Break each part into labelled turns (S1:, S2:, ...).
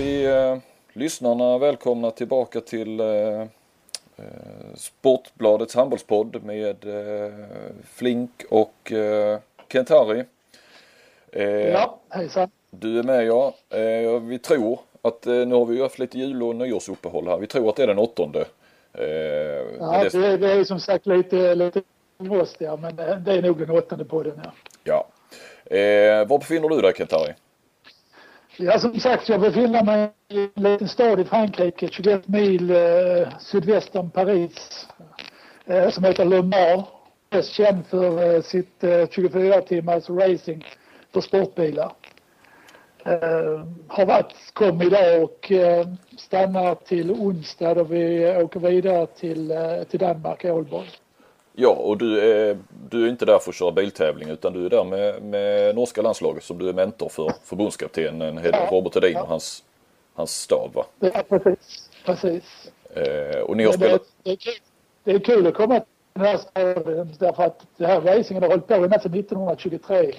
S1: vi eh, lyssnarna välkomna tillbaka till eh, eh Sportbladets handbollspodd med eh, Flink och eh, Kent-Harry.
S2: Eh, ja, hejsan.
S1: Du är med ja. Eh, vi tror att nu har vi haft lite jul och nyårsuppehåll här. Vi tror att det är den åttonde.
S2: Ja, det... Det, det, är som sagt lite, lite rostiga men det är nog den åttonde podden ja.
S1: Ja. Var befinner du dig Kent-Harry?
S2: Ja, som sagt, jag befinner mig i en liten stad i Frankrike, 21 mil eh, sydväst om Paris, eh, som heter Le Mans. Mest känd för eh, sitt eh, 24 timmars racing för sportbilar. Eh, har varit, kom idag och eh, stannar till onsdag då vi åker vidare till, eh, till Danmark, Ålborg.
S1: Ja, och du är, du är inte där för att köra biltävling utan du är där med, med norska landslaget som du är mentor för förbundskaptenen Robert Hedin och hans, hans stab va?
S2: Ja, precis. precis.
S1: Eh, och ni har spelat...
S2: Det, det, det, är kul att komma till den här staden därför att det här racingen har hållit på ända sedan 1923.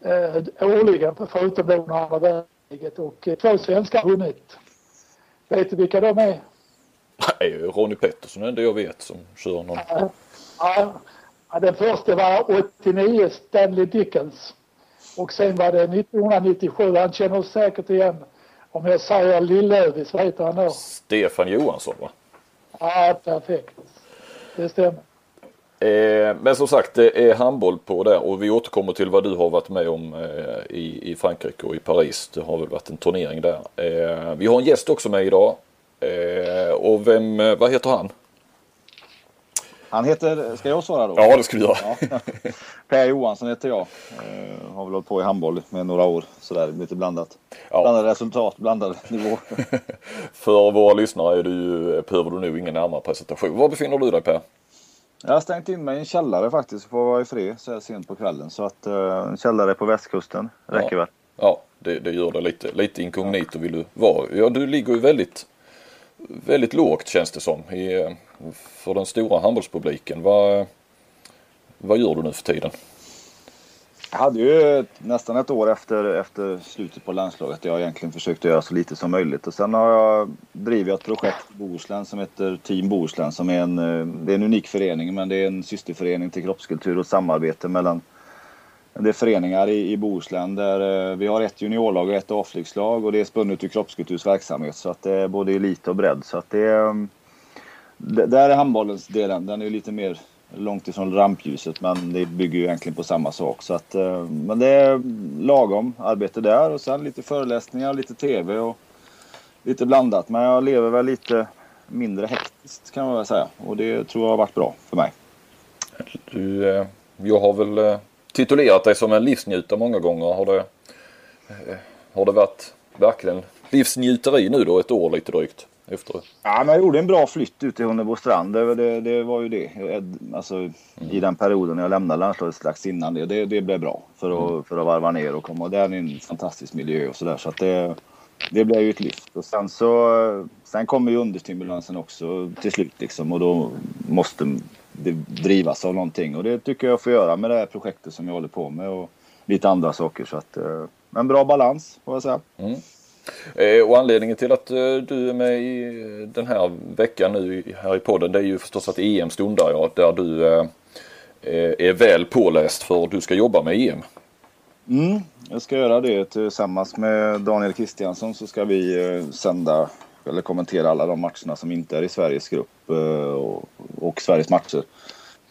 S2: Eh, årligen förutom då under andra världskriget och eh, två svenskar har vunnit. Vet du vilka de är?
S1: Nej, Ronny Pettersson är det jag vet som kör någon.
S2: Ja, den första var 89, Stanley Dickens. Och sen var det 1997, han känner säkert igen om jag säger Lillövis, vad heter han då?
S1: Stefan Johansson va?
S2: Ja, perfekt. Det stämmer.
S1: Eh, men som sagt det är handboll på där och vi återkommer till vad du har varit med om eh, i, i Frankrike och i Paris. Det har väl varit en turnering där. Eh, vi har en gäst också med idag. Och vem, vad heter han?
S3: Han heter, ska jag svara då?
S1: Ja det ska du göra. Ja.
S3: Per Johansson heter jag. Eh, har väl hållit på i handboll med några år sådär lite blandat. Ja. Blandade resultat, blandad nivå.
S1: För våra lyssnare är du, behöver du nog ingen närmare presentation. Var befinner du dig Per?
S3: Jag har stängt in mig i en källare faktiskt för att vara i fred så här sent på kvällen. Så att uh, en källare på västkusten räcker
S1: ja.
S3: väl.
S1: Ja, det, det, gör det lite, lite inkognito vill du vara. Ja, du ligger ju väldigt, väldigt lågt känns det som i, för den stora handbollspubliken. Vad, vad gör du nu för tiden?
S3: Jag hade ju nästan ett år efter, efter slutet på landslaget jag egentligen försökte göra så lite som möjligt. Och sen har jag drivit ett projekt i Bohuslän som heter Team Bohuslän som är en, eh, det är en unik förening men det är en systerförening till kroppskultur och samarbete mellan det är föreningar i, i Bohuslän där eh, vi har ett juniorlag och ett avflygslag och det är spunnet ur kroppskulturs verksamhet så att det är både elit och bredd. Så att det är, där är handbollens delen, den är lite mer långt ifrån rampljuset men det bygger ju egentligen på samma sak. Så att, eh, men det är lagom arbete där och sen lite föreläsningar, lite TV och lite blandat. Men jag lever väl lite mindre hektiskt kan man väl säga och det tror jag har varit bra för mig.
S1: Du, eh, jag har väl eh, titulerat dig som en livsnjutare många gånger. Har det, har det varit verkligen livsnjuteri nu då ett år lite drygt? Efteråt?
S3: Ja, men jag gjorde en bra flytt ut till Hunnebostrand. Det, det, det var ju det. Alltså, mm. I den perioden jag lämnade landslaget strax innan det. Det, det blev bra för att, mm. för att varva ner och komma. Och där är en fantastisk miljö och sådär. Så att det, det blev ju ett lyft. Och sen så sen kommer ju understimulansen också till slut liksom. Och då måste det drivas av någonting. Och det tycker jag får göra med det här projektet som jag håller på med. Och lite andra saker. Så att, eh, en bra balans får jag säga. Mm.
S1: Eh, och anledningen till att eh, du är med i den här veckan nu här i podden det är ju förstås att EM stundar ja, där du eh, är väl påläst för att du ska jobba med EM.
S3: Mm, jag ska göra det tillsammans med Daniel Kristiansson så ska vi sända eller kommentera alla de matcherna som inte är i Sveriges grupp och, och Sveriges matcher.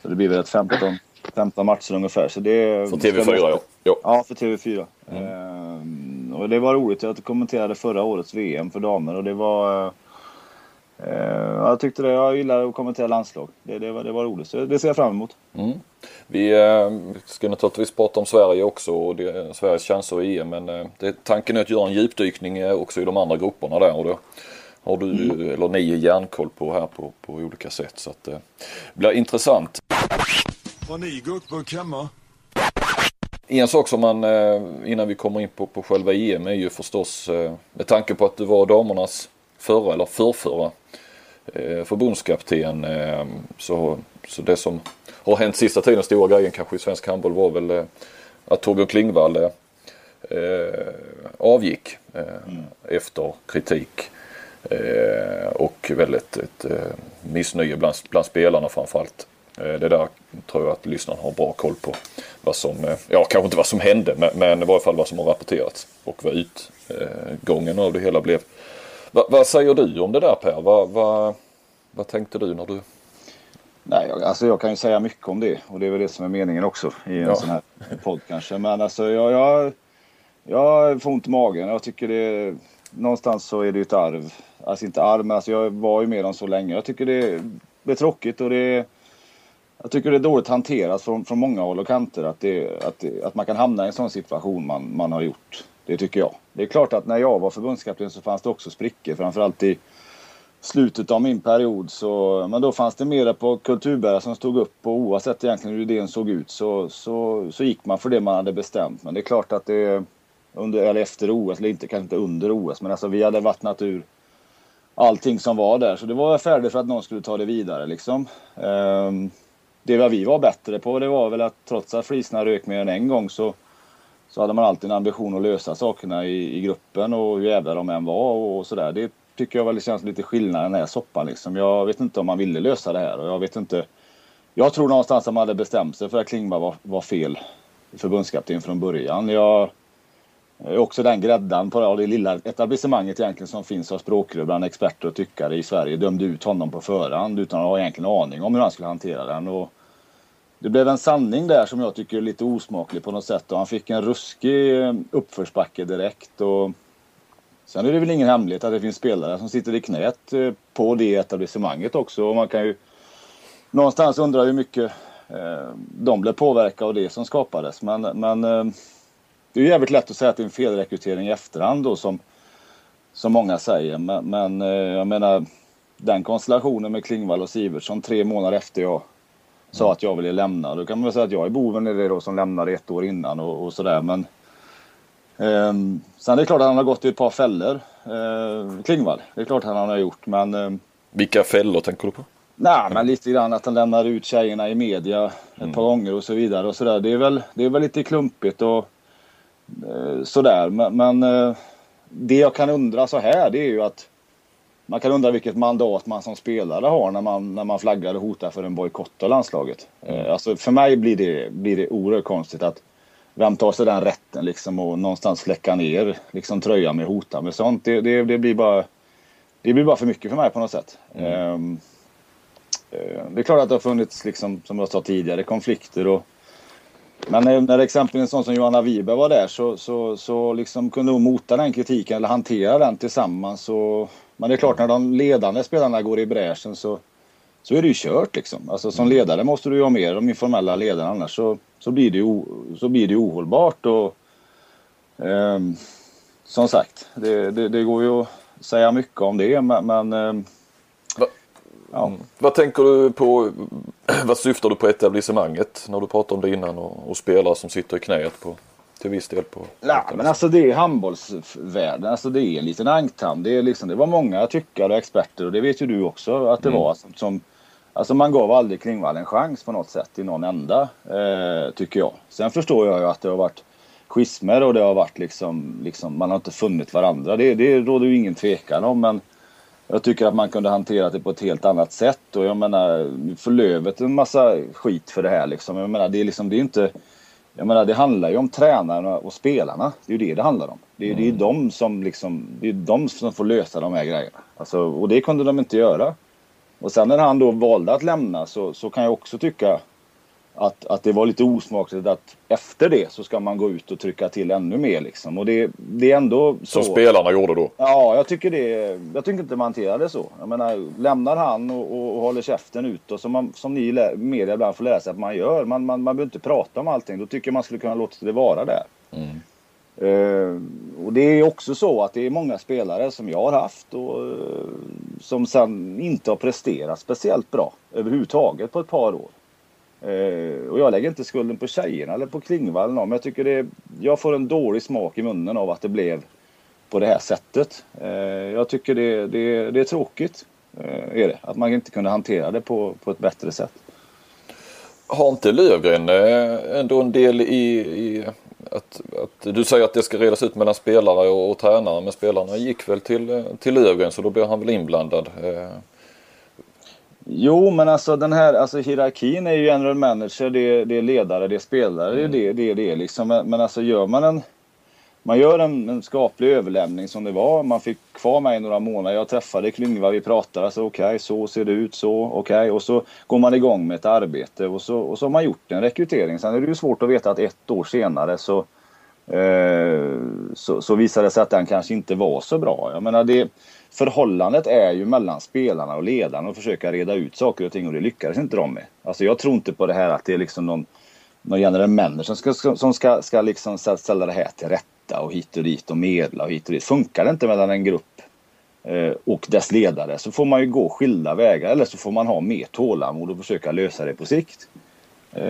S3: Så det blir väl ett 15, 15 matcher ungefär. Så det
S1: för TV4 ja.
S3: Ja, för TV4. Mm. Ehm, och det var roligt. Jag kommenterade förra årets VM för damer och det var... Eh, jag tyckte det. Jag gillar att kommentera landslag. Det, det, var, det var roligt. Så det ser jag fram emot. Mm.
S1: Vi eh, ska naturligtvis prata om Sverige också och det, Sveriges chanser i EM. Men eh, det, tanken är att göra en djupdykning eh, också i de andra grupperna där. Och då har du, mm. eller ni, järnkoll på här på, på olika sätt. Så att, eh, det blir intressant. Har ni guckburk hemma? En sak som man, eh, innan vi kommer in på, på själva EM är ju förstås, eh, med tanke på att du var damernas förra eller förrförra eh, förbundskapten. Så, så det som har hänt sista tiden, stora grejen kanske i svensk handboll var väl att Torbjörn Klingvall eh, avgick eh, mm. efter kritik. Eh, och väldigt ett ett missnöje bland, bland spelarna framförallt. Eh, det där tror jag att lyssnarna har bra koll på. Vad som, ja kanske inte vad som hände men, men i varje fall vad som har rapporterats och vad utgången av det hela blev. Va, vad säger du om det där Per? Va, va, vad tänkte du när du
S3: Nej, alltså jag kan ju säga mycket om det och det är väl det som är meningen också i en ja. sån här podd kanske. Men alltså jag, jag, jag får ont i magen. Jag tycker det någonstans så är det ju ett arv. Alltså inte arv, men alltså jag var ju med dem så länge. Jag tycker det, det är tråkigt och det är, jag tycker det är dåligt hanterat från, från många håll och kanter att, det, att, det, att man kan hamna i en sån situation man, man har gjort. Det tycker jag. Det är klart att när jag var förbundskapten så fanns det också sprickor, framförallt i slutet av min period. Så, men då fanns det mera på kulturbärare som stod upp och oavsett egentligen hur idén såg ut så, så, så gick man för det man hade bestämt. Men det är klart att det under, eller efter OS, eller inte, kanske inte under OS, men alltså vi hade vattnat ur allting som var där. Så det var färdigt för att någon skulle ta det vidare liksom. Um, det vi var bättre på det var väl att trots att flisarna rök mer än en gång så, så hade man alltid en ambition att lösa sakerna i, i gruppen och hur jävla de än var och, och sådär. Det tycker jag väl känns lite skillnad i den här soppan liksom. Jag vet inte om man ville lösa det här och jag vet inte. Jag tror någonstans att man hade bestämt sig för att Klingberg var, var fel förbundskapten från början. Jag är också den gräddan på det lilla etablissemanget egentligen som finns av språkrör bland experter och tyckare i Sverige dömde ut honom på förhand utan att ha egentligen aning om hur han skulle hantera den. Och det blev en sanning där som jag tycker är lite osmaklig på något sätt och han fick en ruskig eh, uppförsbacke direkt. Och Sen är det väl ingen hemlighet att det finns spelare som sitter i knät eh, på det etablissemanget också. Och man kan ju någonstans undra hur mycket eh, de blev påverkade av det som skapades. Men, men det är jävligt lätt att säga att det är en felrekrytering i efterhand då som, som många säger. Men, men jag menar den konstellationen med Klingvall och Sivertsson tre månader efter jag sa att jag ville lämna. Då kan man väl säga att jag är boven i det då som lämnade ett år innan och, och sådär. Men Um, sen är det klart att han har gått i ett par fällor, uh, Klingvall. Det är klart att han har gjort, men... Um,
S1: Vilka fällor tänker du på?
S3: Nej, men lite grann att han lämnar ut tjejerna i media ett mm. par gånger och så vidare och sådär. Det är väl, det är väl lite klumpigt och uh, sådär. Men, men uh, det jag kan undra så här, det är ju att man kan undra vilket mandat man som spelare har när man, när man flaggar och hotar för en bojkott av landslaget. Mm. Alltså för mig blir det, blir det oerhört konstigt att vem tar sig den rätten liksom och någonstans släcka ner liksom tröjan med hota med sånt. Det, det, det, blir bara, det blir bara för mycket för mig på något sätt. Mm. Um, det är klart att det har funnits, liksom, som jag sa tidigare, konflikter. Och, men när, när exempelvis en sån som Johanna Wiberg var där så, så, så liksom kunde hon mota den kritiken eller hantera den tillsammans. Och, men det är klart när de ledande spelarna går i bräschen så, så är det ju kört liksom. Alltså som mm. ledare måste du ju ha med de informella ledarna annars så, så blir det, o, så blir det ohållbart. Och, eh, som sagt, det, det, det, går ju att säga mycket om det men, men eh,
S1: ja. Mm. Vad tänker du på, vad syftar du på etablissemanget när du pratar om det innan och, och spelare som sitter i knät på till viss del på.
S3: Nej, men alltså det är handbollsvärlden. Alltså det är en liten anktam. Det, är liksom, det var många tyckare och experter och det vet ju du också att det mm. var som, som Alltså man gav aldrig Klingvall en chans på något sätt i någon enda, eh, tycker jag. Sen förstår jag ju att det har varit schismer och det har varit liksom, liksom man har inte funnit varandra. Det, det råder ju ingen tvekan om men jag tycker att man kunde hantera det på ett helt annat sätt och jag menar, för Lövet en massa skit för det här liksom. Jag menar, det är liksom, det är inte jag menar det handlar ju om tränarna och spelarna. Det är ju det det handlar om. Det är, mm. det är de som liksom, det är de som får lösa de här grejerna. Alltså, och det kunde de inte göra. Och sen när han då valde att lämna så, så kan jag också tycka att, att det var lite osmakligt att efter det så ska man gå ut och trycka till ännu mer liksom. Och det, det är ändå
S1: så. Som spelarna gjorde då?
S3: Ja, jag tycker det. Jag tycker inte man hanterar det så. Jag menar, lämnar han och, och, och håller käften ut och som, man, som ni i media ibland får sig att man gör. Man, man, man behöver inte prata om allting. Då tycker jag man skulle kunna låta det vara där. Mm. Uh, och det är också så att det är många spelare som jag har haft och uh, som sen inte har presterat speciellt bra överhuvudtaget på ett par år. Eh, och jag lägger inte skulden på tjejerna eller på Klingvall men jag tycker det, jag får en dålig smak i munnen av att det blev på det här sättet. Eh, jag tycker det, det, det är tråkigt, eh, är det, att man inte kunde hantera det på, på ett bättre sätt.
S1: Har inte Lövgren ändå en del i, i att, att, du säger att det ska redas ut mellan spelare och, och tränare men spelarna gick väl till, till Löfgren så då blir han väl inblandad.
S3: Jo, men alltså den här alltså, hierarkin är ju general manager, det är, det är ledare, det är spelare, mm. det är det, det, är liksom. Men, men alltså gör man en man gör en, en skaplig överlämning som det var. Man fick kvar mig några månader. Jag träffade Klyngva, vi pratade. Alltså, Okej, okay, så ser det ut. så, okej. Okay. Och så går man igång med ett arbete och så, och så har man gjort en rekrytering. Sen är det ju svårt att veta att ett år senare så, eh, så, så visade det sig att den kanske inte var så bra. Jag menar, det, förhållandet är ju mellan spelarna och ledarna att försöka reda ut saker och ting och det lyckades inte de med. Alltså jag tror inte på det här att det är liksom någon, någon generell manager som ska, som ska, ska liksom ställa det här till rätta och hit och dit och medla och hit och dit. Funkar det inte mellan en grupp eh, och dess ledare så får man ju gå skilda vägar eller så får man ha mer tålamod och försöka lösa det på sikt. Eh,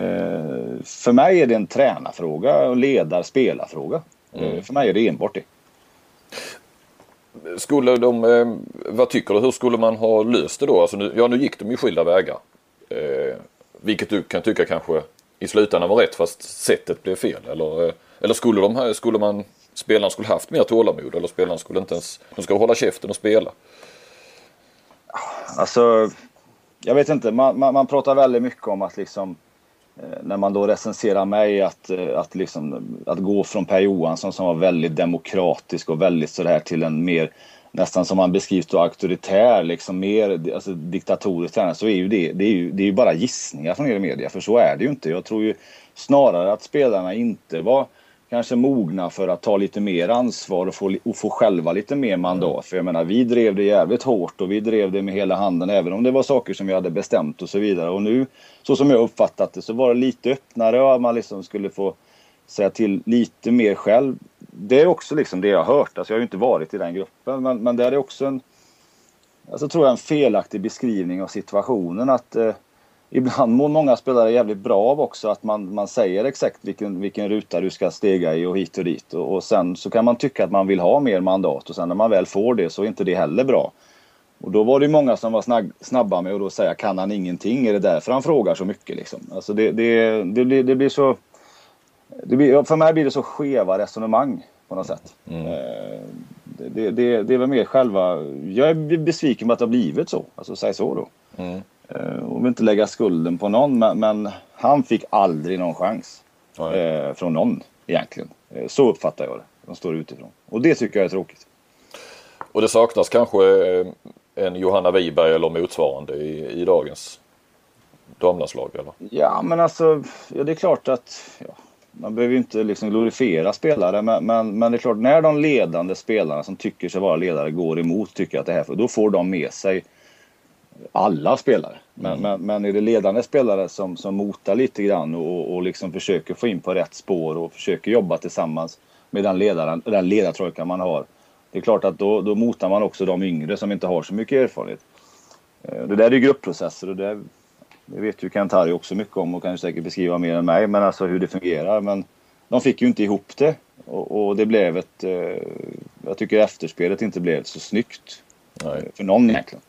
S3: för mig är det en tränarfråga och ledar-spelarfråga. Eh, mm. För mig är det enbart det.
S1: Skulle de, eh, vad tycker du, hur skulle man ha löst det då? Alltså nu, ja nu gick de ju skilda vägar. Eh, vilket du kan tycka kanske i slutändan var rätt fast sättet blev fel. Eller, eh, eller skulle, de, skulle man, spelarna skulle haft mer tålamod eller spelarna skulle inte ens, de ska hålla käften och spela?
S3: Alltså, jag vet inte, man, man, man pratar väldigt mycket om att liksom Eh, när man då recenserar mig att, eh, att, liksom, att gå från Per Johansson som var väldigt demokratisk och väldigt sådär till en mer nästan som man beskrivs då auktoritär, liksom mer alltså, diktatorisk tränare så är ju det, det är ju, det är ju bara gissningar från er media för så är det ju inte. Jag tror ju snarare att spelarna inte var kanske mogna för att ta lite mer ansvar och få, och få själva lite mer mandat. För jag menar, vi drev det jävligt hårt och vi drev det med hela handen även om det var saker som vi hade bestämt och så vidare. Och nu, så som jag uppfattat det, så var det lite öppnare och man liksom skulle få säga till lite mer själv. Det är också liksom det jag har hört. Alltså jag har ju inte varit i den gruppen, men, men det är också en, alltså tror jag en felaktig beskrivning av situationen att eh, ibland mår många spelare jävligt bra av också att man, man säger exakt vilken, vilken ruta du ska stega i och hit och dit. Och, och sen så kan man tycka att man vill ha mer mandat och sen när man väl får det så är inte det heller bra. Och då var det många som var snabba, snabba med att då säga kan han ingenting? Är det därför han frågar så mycket liksom? Alltså det, det, det, blir, det blir så... Det blir, för mig blir det så skeva resonemang på något sätt. Mm. Eh, det, det, det, är väl mer själva... Jag är besviken på att det har blivit så. Alltså säg så då. Mm. Eh, och vill inte lägga skulden på någon men, men han fick aldrig någon chans. Eh, från någon egentligen. Eh, så uppfattar jag det. De står utifrån. Och det tycker jag är tråkigt.
S1: Och det saknas kanske eh, en Johanna Wiberg eller motsvarande i, i dagens damlandslag eller?
S3: Ja men alltså, ja, det är klart att ja, man behöver ju inte liksom glorifiera spelare men, men, men, det är klart när de ledande spelarna som tycker sig vara ledare går emot tycker att det här, då får de med sig alla spelare. Men, mm. men, men är det ledande spelare som, som motar lite grann och, och liksom försöker få in på rätt spår och försöker jobba tillsammans med den, ledaren, den ledartrojka man har. Det är klart att då, då motar man också de yngre som inte har så mycket erfarenhet. Eh, det där är ju gruppprocesser och det, det vet ju Kent Harry också mycket om och kan säkert beskriva mer än mig. Men alltså hur det fungerar. Men de fick ju inte ihop det. Och, och det blev ett... Eh, jag tycker efterspelet inte blev så snyggt. Nej. För någon egentligen.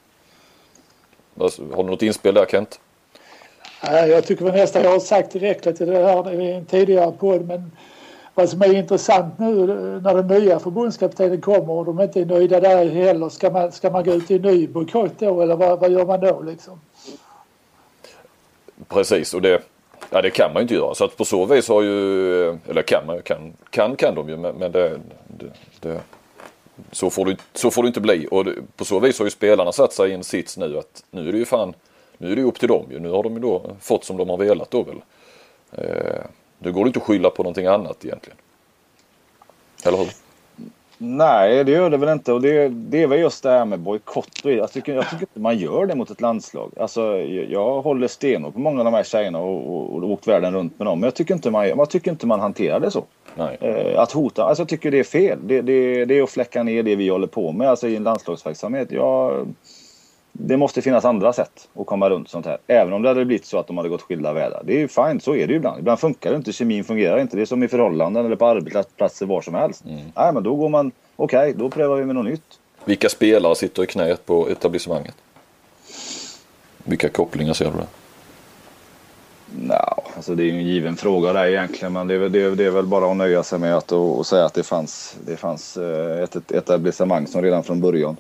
S1: Har du något inspel där Kent?
S2: Jag tycker väl nästan jag har sagt tillräckligt i det här i en tidigare podd men vad som är intressant nu när den nya förbundskaptenen kommer och de inte är nöjda där heller. Ska man, ska man gå ut i en ny bojkott då eller vad, vad gör man då liksom?
S1: Precis och det, ja, det kan man ju inte göra. Så att på så vis har ju, eller kan man kan, kan, kan de ju men, men det, det, det så får, det, så får du inte bli och på så vis har ju spelarna satt sig i en sits nu att nu är det ju fan, nu är det upp till dem ju. Nu har de ju då fått som de har velat då väl. Eh, nu går det inte att skylla på någonting annat egentligen. Eller hur?
S3: Nej, det gör det väl inte. Och det, det är väl just det här med bojkott. Jag tycker, jag tycker inte man gör det mot ett landslag. Alltså, jag håller stenhårt på många av de här tjejerna och, och, och åkt världen runt med dem. Men jag tycker inte man, jag tycker inte man hanterar det så. Eh, att hota, alltså jag tycker det är fel. Det, det, det är att fläcka ner det vi håller på med alltså i en landslagsverksamhet. Jag, det måste finnas andra sätt att komma runt sånt här. Även om det hade blivit så att de hade gått skilda vägar. Det är ju fint, så är det ju ibland. Ibland funkar det inte, kemin fungerar inte. Det är som i förhållanden eller på arbetsplatser var som helst. Mm. Nej men då går man, okej okay, då prövar vi med något nytt.
S1: Vilka spelare sitter i knät på etablissemanget? Vilka kopplingar ser du där?
S3: No, alltså det är ju en given fråga där egentligen. Men det är, väl- det är, det är väl bara att nöja sig med att och, och säga att det fanns, det fanns eh, ett, ett etablissemang som redan från början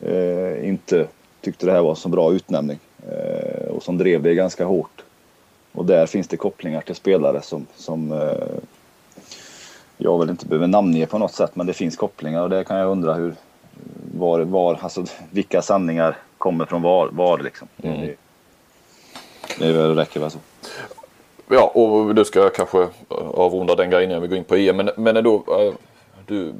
S3: eh, inte tyckte det här var en så bra utnämning. Eh, och som drev det ganska hårt. Och där finns det kopplingar till spelare som, som eh, jag väl inte behöver namnge på något sätt. Men det finns kopplingar och det kan jag undra hur, var, var, alltså vilka sanningar kommer från var, var liksom.
S1: Mm.
S3: Det, räcker väl så.
S1: Ja, och du ska kanske eh, avrunda den grejen innan vi går in på EM. Men, men ändå, eh, du,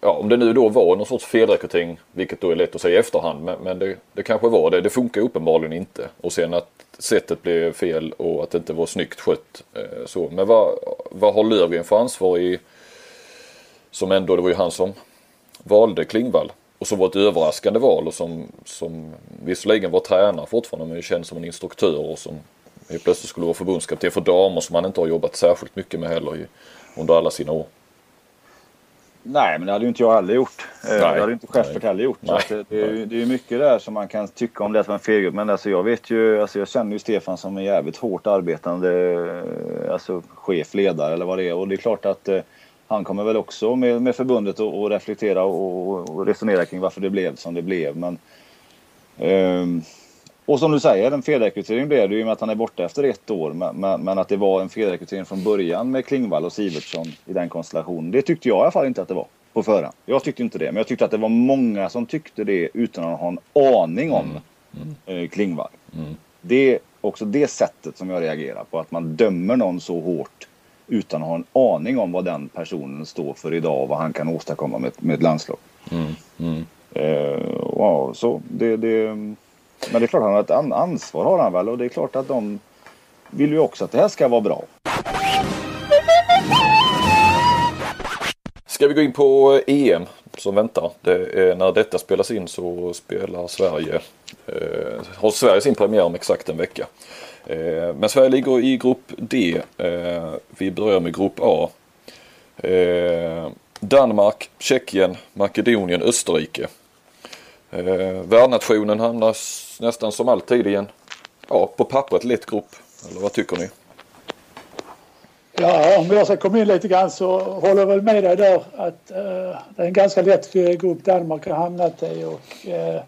S1: ja, om det nu då var någon sorts felrekrytering, vilket då är lätt att säga i efterhand, men, men det, det kanske var det. Det funkar uppenbarligen inte. Och sen att sättet blev fel och att det inte var snyggt skött. Eh, så. Men vad, vad har Löfgren för ansvar i, som ändå, det var ju han som valde Klingvall. Och som var ett överraskande val och som, som visserligen var tränare fortfarande men känns som en instruktör och som helt plötsligt skulle vara förbundskapten för damer som han inte har jobbat särskilt mycket med heller i, under alla sina år.
S3: Nej, men det hade ju inte jag heller gjort. Eh,
S1: Nej,
S3: det hade ju inte Schäffert heller gjort. Så
S1: Nej,
S3: att det, är, ju- det är mycket där som man kan tycka om det som en felgrupp. Men alltså jag vet ju, alltså jag känner ju Stefan som en jävligt hårt arbetande eh, alltså chef, ledare eller vad det är. Och det är klart att eh, han kommer väl också med, med förbundet och, och reflektera och, och resonera kring varför det blev som det blev. Men, ehm, och som du säger, en felrekrytering blev det ju med att han är borta efter ett år. Men, men, att det var en felrekrytering från början med Klingvall och Sivertsson i den konstellationen. Det tyckte jag i alla fall inte att det var på förhand. Jag tyckte inte det. Men jag tyckte att det var många som tyckte det utan att ha en aning om eh, Klingvall.
S1: Mm.
S3: Det är också det sättet som jag reagerar på. Att man dömer någon så hårt utan att ha en aning om vad den personen står för idag och vad han kan åstadkomma med, med ett landslag.
S1: Mm. Mm.
S3: Eh, ja, så det, det, men det är klart han har ett ansvar har han väl och det är klart att de vill ju också att det här ska vara bra.
S1: Ska vi gå in på EM som väntar. Det är, när detta spelas in så spelar Sverige, eh, har Sverige sin premiär om exakt en vecka. Eh, men Sverige ligger i grupp D. Eh, vi börjar med grupp A. Eh, Danmark, Tjeckien, Makedonien, Österrike. Eh, värdnationen hamnar nästan som alltid i en, ja på pappret lätt grupp. Eller vad tycker ni?
S2: Ja, om jag ska komma in lite grann så håller jag väl med dig där att eh, det är en ganska lätt grupp Danmark har hamnat i och eh,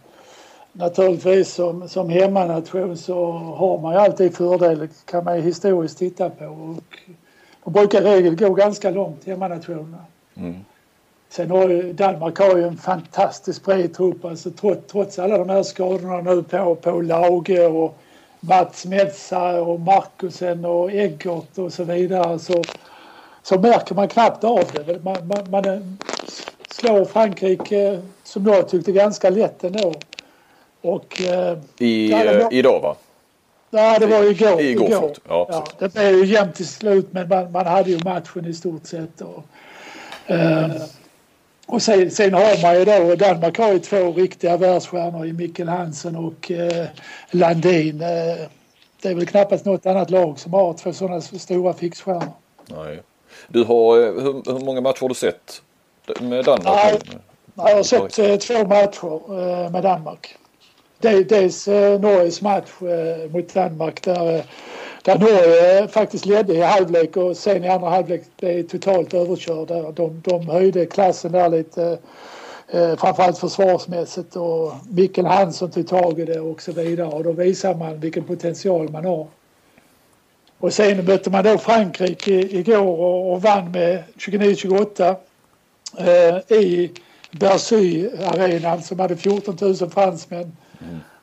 S2: naturligtvis som, som hemmanation så har man ju alltid fördel kan man ju historiskt titta på och de brukar i regel gå ganska långt hemmanationerna.
S1: Mm.
S2: Sen har ju Danmark har ju en fantastiskt bred trupp alltså trots, trots alla de här skadorna nu på, på Lauge och Mats Metsa och Markusen och Eggert och så vidare så, så märker man knappt av det. Man, man, man eh, slår Frankrike som jag tyckte ganska lätt ändå. Och eh,
S1: I,
S2: Ja, det var-
S1: eh, idag va?
S2: nej, det var ju igår.
S1: Igår,
S2: igår.
S1: Ja,
S2: Ja, det blev ju jämnt till slut men man, man hade ju matchen i stort sett. Och, eh, och sen, sen har man ju då, Danmark har ju två riktiga världsstjärnor i Mikkel Hansen och eh, Landin. Eh, det är väl knappast något annat lag som har två sådana stora fixstjärnor.
S1: Nej. Du har, eh, hur, hur många matcher har du sett med Danmark?
S2: Nej. Jag har sett eh, två matcher eh, med Danmark. De- Dels eh, Norges match eh, mot Danmark där, eh, där Norge faktiskt ledde i halvlek och sen i andra halvlek blev totalt överkörda. De, de höjde klassen där lite eh, framförallt försvarsmässigt och Mikkel Hansson tog tag i det och så vidare och då visar man vilken potential man har. Och sen mötte man då Frankrike i- igår och, och vann med 29-28 eh, i Bercy-arenan som hade 14 000 fransmän.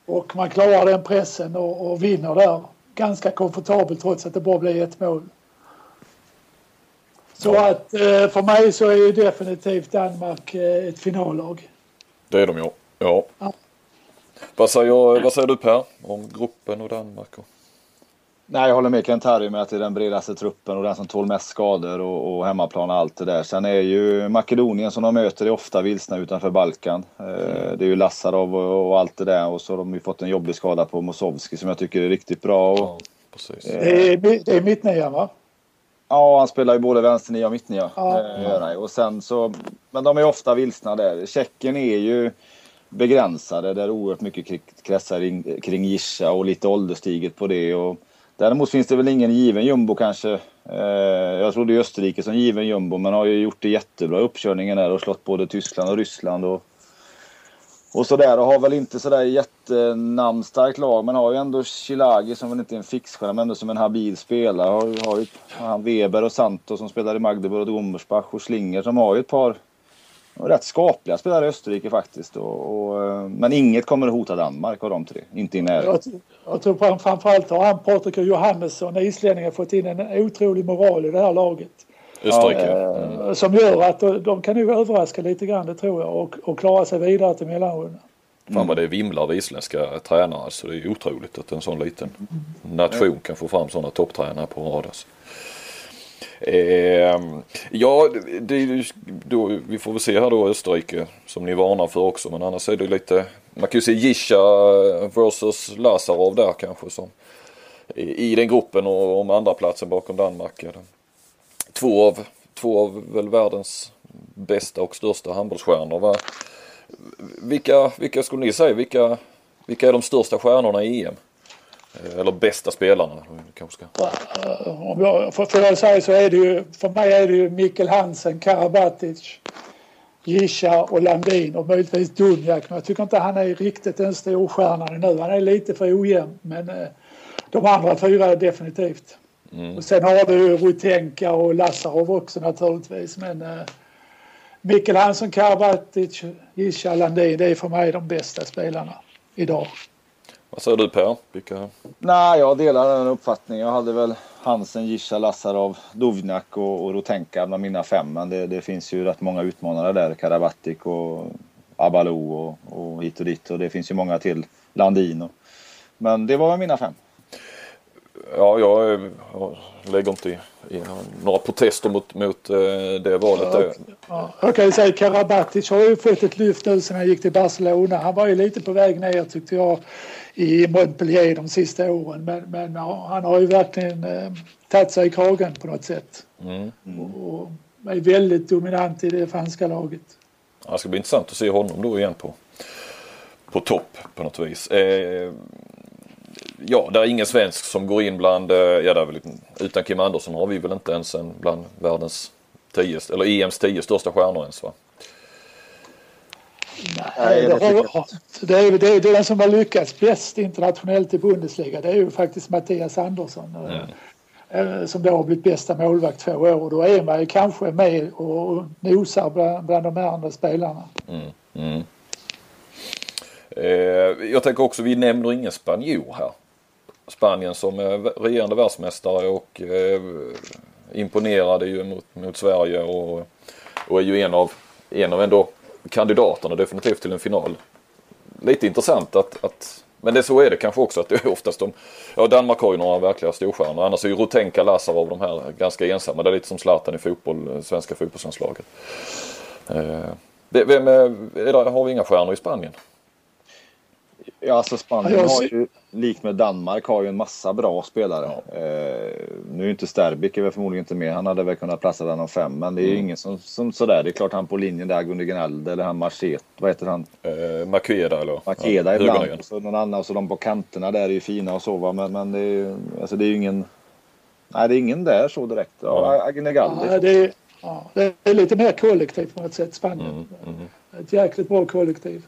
S2: Och man klarar den pressen och, och vinner där ganska komfortabelt trots att det bara blev ett mål. Så att eh, för mig så är ju definitivt Danmark eh, ett finallag.
S1: Det är de ju. Ja.
S2: Ja.
S1: Vad, säger, vad säger du Per om gruppen och Danmark? Och...
S3: Nej, jag håller med Kent-Harry med att det är den bredaste truppen och den som tål mest skador och, och hemmaplan och allt det där. Sen är ju Makedonien som de möter är ofta vilsna utanför Balkan. Eh, det är ju Lassarov och, och allt det där och så har de ju fått en jobbig skada på Mosovski som jag tycker är riktigt bra. Och,
S1: Ja, precis.
S3: Eh,
S2: Det är, det är mittnian va?
S3: Ja, han spelar ju både vänsternia och mittnia.
S2: Ja.
S3: Eh, och sen så, men de är ofta vilsna där. Tjeckien är ju begränsade där oerhört mycket kretsar kring, kring Gisha och lite ålderstiget på det. Och Däremot finns det väl ingen given jumbo kanske. Eh, jag trodde Österrike som given jumbo men har ju gjort det jättebra i uppkörningen där och slått både Tyskland och Ryssland. Och, och sådär och har väl inte sådär jättenamnstarkt lag men har ju ändå Chilagi som väl inte är en fixstjärna men ändå som en habil spelare. Har, har ju han Weber och Santos som spelar i Magdeburg och Domersbach och Slinger som har ju ett par rätt skapliga spelare i Österrike faktiskt. Och, och, eh, men inget kommer att hota Danmark av de tre. Inte i närheten.
S2: Jag, jag tror framförallt har han Patrik och Johannesson, islänningen, fått in en otrolig moral i det här laget.
S1: Österrike.
S2: Mm. Som gör att de kan nog överraska lite grann, det tror jag, och, och klara sig vidare till mellanrundan.
S1: Mm. Fan vad det vimlar av isländska tränare. Alltså det är otroligt att en sån liten nation kan få fram sådana topptränare på rad. Alltså. Eh, ja, det, då, vi får väl se här då Österrike som ni varnar för också. Men annars är det lite, man kan ju se Gisha versus Lazarov där kanske som i, i den gruppen och om andra platsen bakom Danmark. Två av, två av väl världens bästa och största handbollsstjärnor. Va? Vilka, vilka skulle ni säga, vilka, vilka är de största stjärnorna i EM? Eh, eller bästa spelarna kanske ska.
S2: Om jag får jag säga så är det ju, för mig är det ju Mikkel Hansen, Karabatic, Gisha och Landin och möjligtvis Dunjak. Men jag tycker inte han är riktigt den storstjärnan nu. Han är lite för ojämn men eh, de andra fyra är definitivt. Mm. Och sen har du Rutenka och Lazarov också naturligtvis men eh, Mikkel Hansen, Karabatic, Gisha, Landin det är för mig de bästa spelarna idag.
S1: Vad säger du Per? Vilka...
S3: Nej, jag delar den uppfattningen. Jag hade väl Hansen, Gisha, Lassarov, Dovnak och, och Rotenka bland mina fem. Men det, det, finns ju rätt många utmanare där. Karabatic och Abalou och, och hit och dit. Och det finns ju många till. Landin. Och... Men det var mina fem.
S1: Ja, jag, jag lägger inte i, i några protester mot, mot eh, det valet. Ja,
S2: ja. Jag kan ju säga Karabatic har ju fått ett lyft nu sen han gick till Barcelona. Han var ju lite på väg ner tyckte jag i Montpellier de sista åren. Men, men han har ju verkligen eh, tagit sig i kragen på något sätt. Mm. Och, och är väldigt dominant i det franska laget.
S1: Ja, det ska bli intressant att se honom då igen på, på topp på något vis. Eh, ja, det är ingen svensk som går in bland, eh, ja det är väl, utan Kim Andersson har vi väl inte ens en bland världens tio, eller EMs tio största stjärnor ens va?
S2: Nej, det, är, det, är, det är den som har lyckats bäst internationellt i Bundesliga. Det är ju faktiskt Mattias Andersson. Mm. Som då har blivit bästa målvakt två år. Då är man ju kanske med och nosar bland, bland de andra spelarna. Mm. Mm.
S1: Eh, jag tänker också, vi nämner ingen spanjor här. Spanien som är regerande världsmästare och eh, imponerade ju mot, mot Sverige och, och är ju en av, en av ändå kandidaterna definitivt till en final. Lite intressant att, att men det så är det kanske också att det är oftast de, ja Danmark har ju några verkliga storstjärnor. Annars är ju Rotenka, Lazarov de här ganska ensamma. Det är lite som Zlatan i fotboll, eh, svenska fotbollslandslaget. Eh, vem är, är det, har vi inga stjärnor i Spanien?
S3: Ja, alltså Spanien har ju, likt med Danmark, har ju en massa bra spelare. Eh, nu är ju inte Sterbik är väl förmodligen inte med. Han hade väl kunnat platsa bland de fem. Men det är ju mm. ingen som, som sådär. Det är klart han på linjen där, Gunde Gnalde eller han Marchet. Vad heter han?
S1: Eh, Makeda eller?
S3: Makeda ja, ibland. Och så någon annan. Och så de på kanterna där är ju fina och så va. Men, men det är ju alltså det är ju ingen. Nej, det är ingen där så direkt. Ja, Agne.
S2: Ja, det, är, ja, det är lite mer kollektivt på ett sätt, Spanien. Mm, mm. Ett jäkligt bra kollektiv.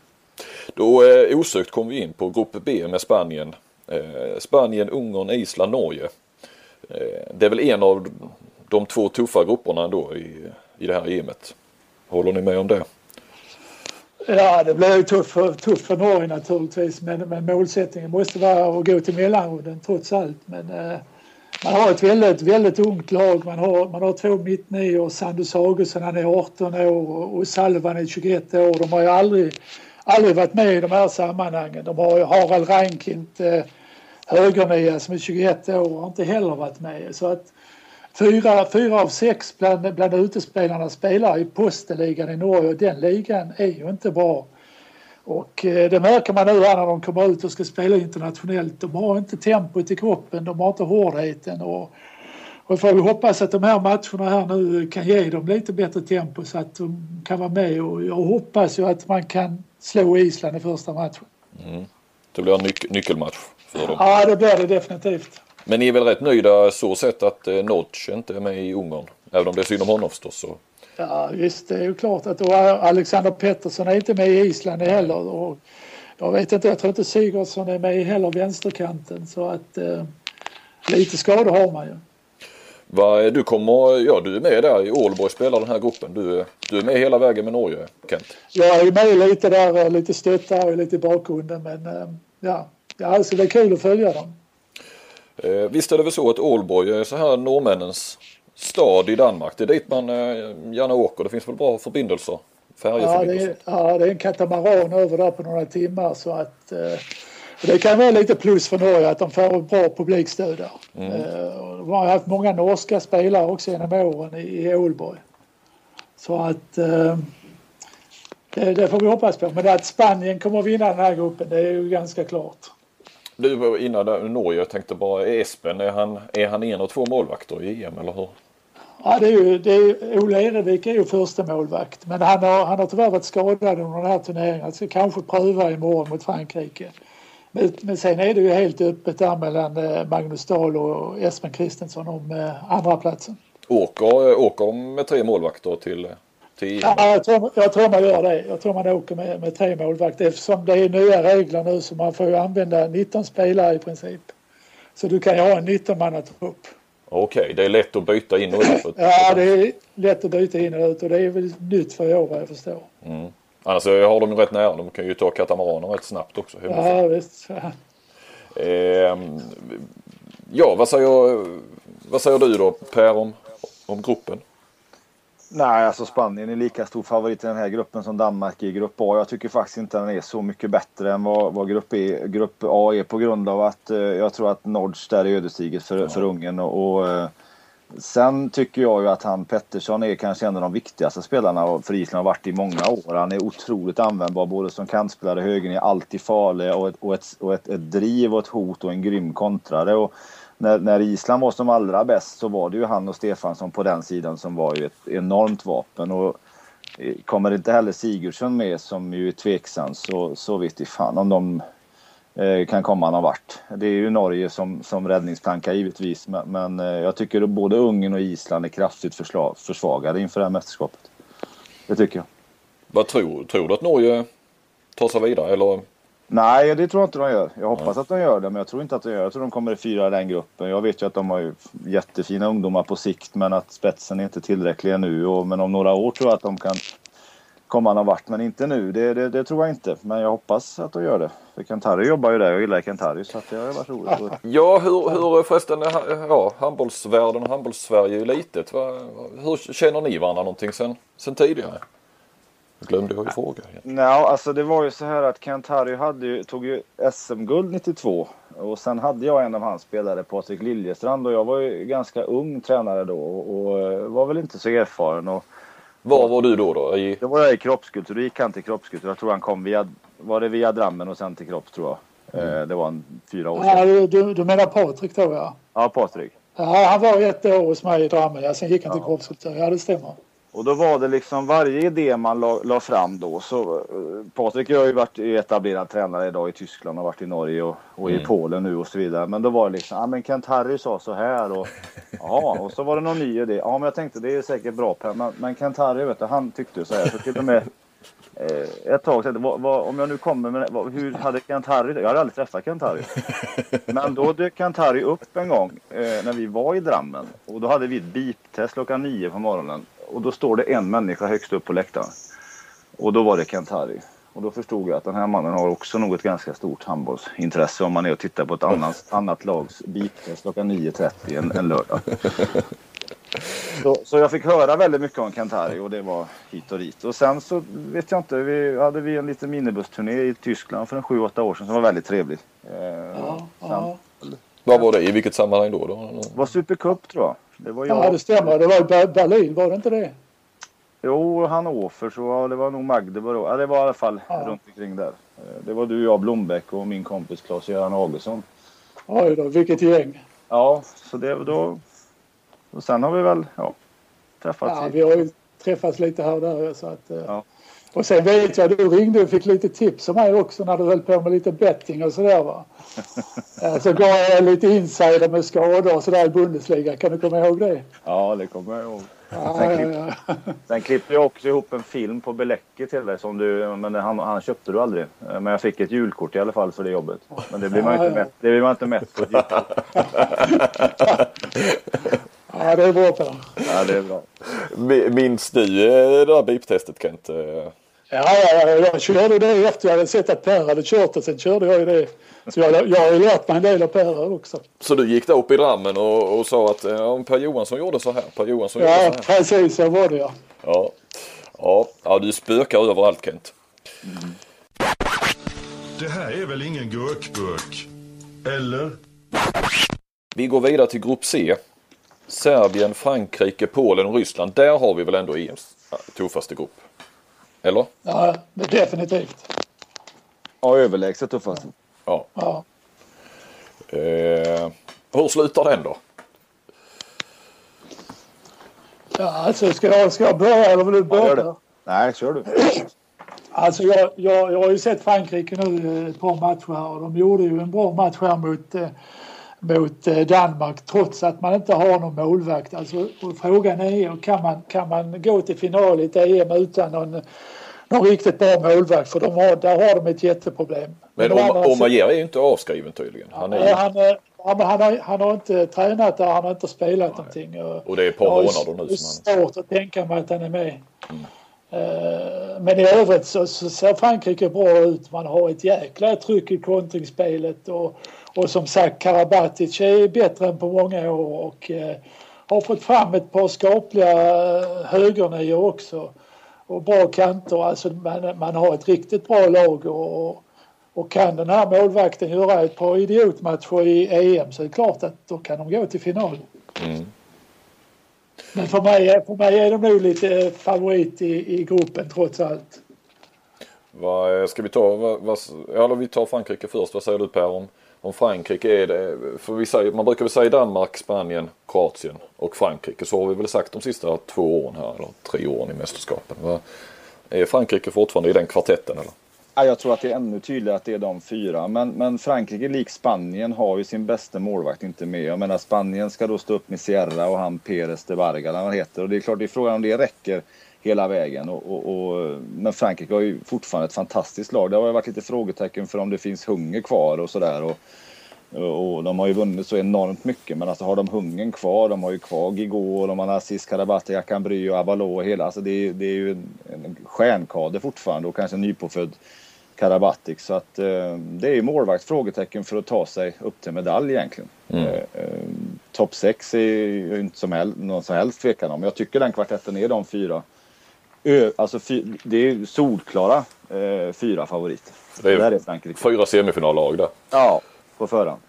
S1: Då eh, osökt kom vi in på grupp B med Spanien. Eh, Spanien, Ungern, Island, Norge. Eh, det är väl en av de två tuffa grupperna ändå i, i det här EMet. Håller ni med om det?
S2: Ja, det blir ju tufft för, tuff för Norge naturligtvis men, men målsättningen måste vara att gå till mellanrunden trots allt. Men eh, man har ett väldigt, väldigt ungt lag. Man har, man har två mittnior, Sandus Augustsson han är 18 år och, och Salvan är 21 år. De har ju aldrig aldrig varit med i de här sammanhangen. De har ju Harald Reinkind, eh, högernia som är 21 år, har inte heller varit med. Så att fyra, fyra av sex bland, bland utespelarna spelar i posteligan i Norge och den ligan är ju inte bra. Och eh, det märker man nu när de kommer ut och ska spela internationellt. De har inte tempot i kroppen, de har inte hårdheten. Och, och får vi hoppas att de här matcherna här nu kan ge dem lite bättre tempo så att de kan vara med. Och jag hoppas ju att man kan slå Island i första matchen.
S1: Mm. Det blir en nyc nyckelmatch för dem.
S2: Ja, det blir det definitivt.
S1: Men ni är väl rätt nöjda så sett att eh, Notch inte är med i Ungern? Även om det är synd om honom förstås. Så.
S2: Ja visst, det är ju klart att Alexander Pettersson är inte med i Island heller. Och jag vet inte, jag tror inte Sigurdsson är med heller vänsterkanten så att eh, lite skador har man ju.
S1: Va, du kommer, ja du är med där i Ålborg spelar den här gruppen. Du, du är med hela vägen med Norge Kent.
S2: Jag är med lite där, lite stöttar och lite i bakgrunden men eh, ja, ja alltså det är kul att följa dem.
S1: Eh, visst är det väl så att Ålborg är så här norrmännens stad i Danmark. Det är dit man eh, gärna åker. Det finns väl bra förbindelser?
S2: Ja det, är, ja, det är en katamaran över där på några timmar så att eh, det kan vara lite plus för Norge att de får bra publikstöd där. Mm. Eh, de har haft många norska spelare också genom åren i, Ålborg. Så att eh, det, det, får vi hoppas på. Men att Spanien kommer att vinna den här gruppen det är ju ganska klart.
S1: Du var innan där, Norge, jag tänkte bara Espen, är han, är han en och två målvakter i EM eller hur?
S2: Ja, det är ju, det är, Ola Erevik är ju första målvakt men han har, han har tyvärr varit skadad under den här turneringen. Han ska kanske pröva imorgon mot Frankrike. Men, men sen är det ju helt öppet där mellan eh, Magnus Dahl och Espen Kristensson om eh, andra platsen.
S1: Åker, åker med tre målvakter till, till
S2: ja, jag, tror, jag tror man gör det. Jag tror man åker med, med tre målvakter eftersom det är nya regler nu så man får ju använda 19 spelare i princip. Så du kan ju ha en 19-mannatrupp.
S1: Okej, okay, det är lätt att byta in och ut?
S2: ja, det är lätt att byta in och ut och det är väl nytt för i år vad jag förstår.
S1: Mm. Annars har de ju rätt nära. De kan ju ta katamaranen rätt snabbt också.
S2: Ja, visst. Ja.
S1: Eh, ja, vad säger, vad säger du då Per om, om gruppen?
S3: Nej, alltså Spanien är lika stor favorit i den här gruppen som Danmark i grupp A. Jag tycker faktiskt inte den är så mycket bättre än vad, vad grupp, e, grupp A är på grund av att eh, jag tror att Nordst där är ödesdigert för, ja. för Ungern. Och, och, eh, sen tycker jag ju att han Pettersson är kanske en av de viktigaste spelarna för Island har varit i många år. Han är otroligt användbar både som kantspelare, högern är alltid farlig och ett, och ett, och ett, ett driv och ett hot och en grym kontrare. Och, när, när Island var som allra bäst så var det ju han och Stefansson på den sidan som var ju ett enormt vapen. Och eh, kommer inte heller Sigurdsson med som ju är tveksam så, så vet i fan om de kan komma någon vart. Det är ju Norge som, som räddningsplanka givetvis men, men eh, jag tycker att både Ungern och Island är kraftigt försvagade inför det här mästerskapet. Det tycker jag.
S1: Vad tror, tror du att Norge tar sig vidare eller
S3: Nej, det tror jag inte de gör. Jag hoppas att de gör det, men jag tror inte att de gör Jag tror de kommer fyra i den gruppen. Jag vet ju att de har ju jättefina ungdomar på sikt, men att spetsen är inte tillräcklig nu. Och, men om några år tror jag att de kan komma någon vart, men inte nu. Det, det, det, tror jag inte. Men jag hoppas att de gör det. För Kentari jobbar ju där. Jag gillar Kentari så att det har varit roligt.
S1: Ja, hur, hur förresten, ja, handbollsvärlden och handbollssverige är ju litet. Hur känner ni varandra någonting sen, sen tidigare? Jag glömde jag ju fråga.
S3: Nej, alltså det var ju så här att Kent Harry hade ju, tog ju SM-guld 92 och sen hade jag en av hans spelare, Patrik Liljestrand och jag var ju ganska ung tränare då och, och var väl inte så erfaren. Och,
S1: var var du då? Då,
S3: I... då var jag i kroppskultur. Då gick han till kroppskultur. Jag tror han kom via, var det via Drammen och sen till kropps tror jag. Mm. Eh, det var en fyra år
S2: sedan. Ja, du, du menar Patrik då ja?
S3: Ja, Patrik.
S2: Ja, han var ett år hos mig i Drammen. Ja, sen gick han till kroppskultur. Ja, det stämmer.
S3: Och då var det liksom varje idé man la, la fram då. Så uh, Patrik har ju varit etablerad tränare idag i Tyskland och varit i Norge och, och mm. i Polen nu och så vidare. Men då var det liksom, ja men Kent Harry sa så här och ja, och så var det någon ny idé. Ja men jag tänkte det är säkert bra men, men Kent Harry vet du, han tyckte så här. Så till och med eh, ett tag sedan, vad, vad, om jag nu kommer med vad, hur hade Kent Harry Jag hade aldrig träffat Kent Harry. Men då dök Kent Harry upp en gång eh, när vi var i Drammen och då hade vi ett biptest klockan nio på morgonen och då står det en människa högst upp på läktaren. Och då var det Kent Harry. Och då förstod jag att den här mannen har också nog ett ganska stort handbollsintresse om man är och tittar på ett annat, annat lags bitest klockan 9.30 en, en lördag. Så, så, jag fick höra väldigt mycket om Kent Harry och det var hit och dit. Och sen så vet jag inte, vi hade vi en liten minibusturné i Tyskland för en 7-8 år sedan som var väldigt trevlig. Eh,
S2: ja, sen, ja.
S1: Vad var det? I vilket sammanhang då? då?
S3: Det var Supercup tror jag.
S2: Det var jag. Ja, det stämmer. Det var i Berlin, var det inte det?
S3: Jo, Hannover så ja, det var nog Magdeburg. Ja, det var i alla fall ja. runt omkring där. Eh, det var du, jag, Blombeck och min kompis Claes-Göran Augustsson.
S2: Oj då, vilket gäng.
S3: Ja, så det då... Och sen har vi väl ja, träffats.
S2: Ja, vi har ju träffats lite här och där så att... Eh, ja. Och sen vet jag, du ringde och fick lite tips om mig också när du höll på med lite betting och sådär va. Så gav jag lite insider med skador och sådär i Bundesliga. Kan du komma ihåg det?
S3: Ja, det kommer jag ihåg.
S2: Ja,
S3: Sen,
S2: ja,
S3: klipp,
S2: ja.
S3: sen klippte jag också ihop en film på Beläcke till dig som du, men han, han köpte du aldrig. Men jag fick ett julkort i alla fall för det jobbet. Men det blir man inte mätt, det blir man inte mätt på.
S2: ja, det är bra Per.
S3: Ja, det är bra.
S1: Mi- Minns du eh, det där beep-testet Kent? Eh,
S2: Ja, ja, ja, jag körde det efter jag hade sett att Per hade kört och sen körde jag ju det. Så jag, jag har ju lärt mig en del av Per också.
S1: Så du gick där upp i Drammen och, och sa att ja, om Per Johansson gjorde så här, Per Johansson gjorde
S2: Ja,
S1: så här.
S2: precis så var det ja.
S1: Ja. Ja, ja du spökar överallt Kent.
S4: Det här är väl ingen gurkburk? Eller?
S1: Vi går vidare till grupp C. Serbien, Frankrike, Polen och Ryssland. Där har vi väl ändå EMs tuffaste grupp? Eller?
S2: Ja, det- definitivt.
S3: Ja, överlägset tuffast.
S1: Ja.
S2: Ja.
S1: Eh, hur slutar den då?
S2: Ja, alltså ska jag, ska jag börja eller vill du
S3: Ja,
S2: börja?
S3: det. Nej, kör du.
S2: Alltså jag, jag, jag har ju sett Frankrike nu eh, ett par matcher här och de gjorde ju en bra match här mot, eh, mot eh, Danmark trots att man inte har någon målvakt. Alltså, frågan är kan man, kan man gå till final i ett EM utan någon, någon riktigt bra målvakt för de har, där har de ett jätteproblem.
S1: Men
S2: sidan-
S1: Omayer är ju inte avskriven tydligen. Han är
S2: Nej,
S1: ju,
S2: han, eh, men han, har, han har inte tränat där, han har inte spelat någonting. Och,
S1: och det är ett par månader nu som han...
S2: svårt att tänka mig att han är med. Eh, Men i övrigt så, så ser Frankrike bra ut. Man har ett jäkla tryck i kontringsspelet och, och som sagt Karabatic är bättre än på många år och eh, har fått fram ett par skapliga eh, högernior också. Och bra kanter. Alltså man, man har ett riktigt bra lag och, och kan den här målvakten göra ett par idiotmatcher i EM så är det klart att då kan de gå till final.
S1: Mm.
S2: Men för mig, för mig är de nog lite favorit i, i gruppen trots allt.
S1: Vad, eh, ska vi ta, vad, vad, eller vi tar Frankrike först. Vad säger du Per om, om Frankrike? Är det, för vi säger, man brukar väl säga Danmark, Spanien, Kroatien och Frankrike. Så har vi väl sagt de sista två åren här, eller tre åren i mästerskapen. Va? är Frankrike fortfarande i den kvartetten eller?
S3: Ja, jag tror att det är ännu tydligare att det är de fyra. Men, men Frankrike, lik Spanien, har ju sin bästa målvakt inte med. Jag menar Spanien ska då stå upp med Sierra och han Perez de Varga, eller vad han heter. Och det är klart, det är frågan om det räcker hela vägen. Och, och, och, men Frankrike har ju fortfarande ett fantastiskt lag. Det har varit lite frågetecken för om det finns hunger kvar och sådär. Och, och de har ju vunnit så enormt mycket. Men alltså har de hungern kvar, de har ju kvar och de har Aziz Karabati, Akanbry och Avalo och hela. Alltså det, är- det är ju en, en stjärnkader fortfarande och kanske en nypåfödd Karabatic. Så att eh, det är ju målvakt frågetecken för att ta sig upp till medalj egentligen.
S1: Mm.
S3: Eh, eh, Topp 6 är ju inte som hel, någon som helst tvekan om. Jag tycker den kvartetten är de fyra. Ö, alltså fy, det är solklara eh, fyra favoriter.
S1: Det är-
S3: Där är Frankrike.
S1: Fyra semifinallag där.
S3: Ja, på förhand.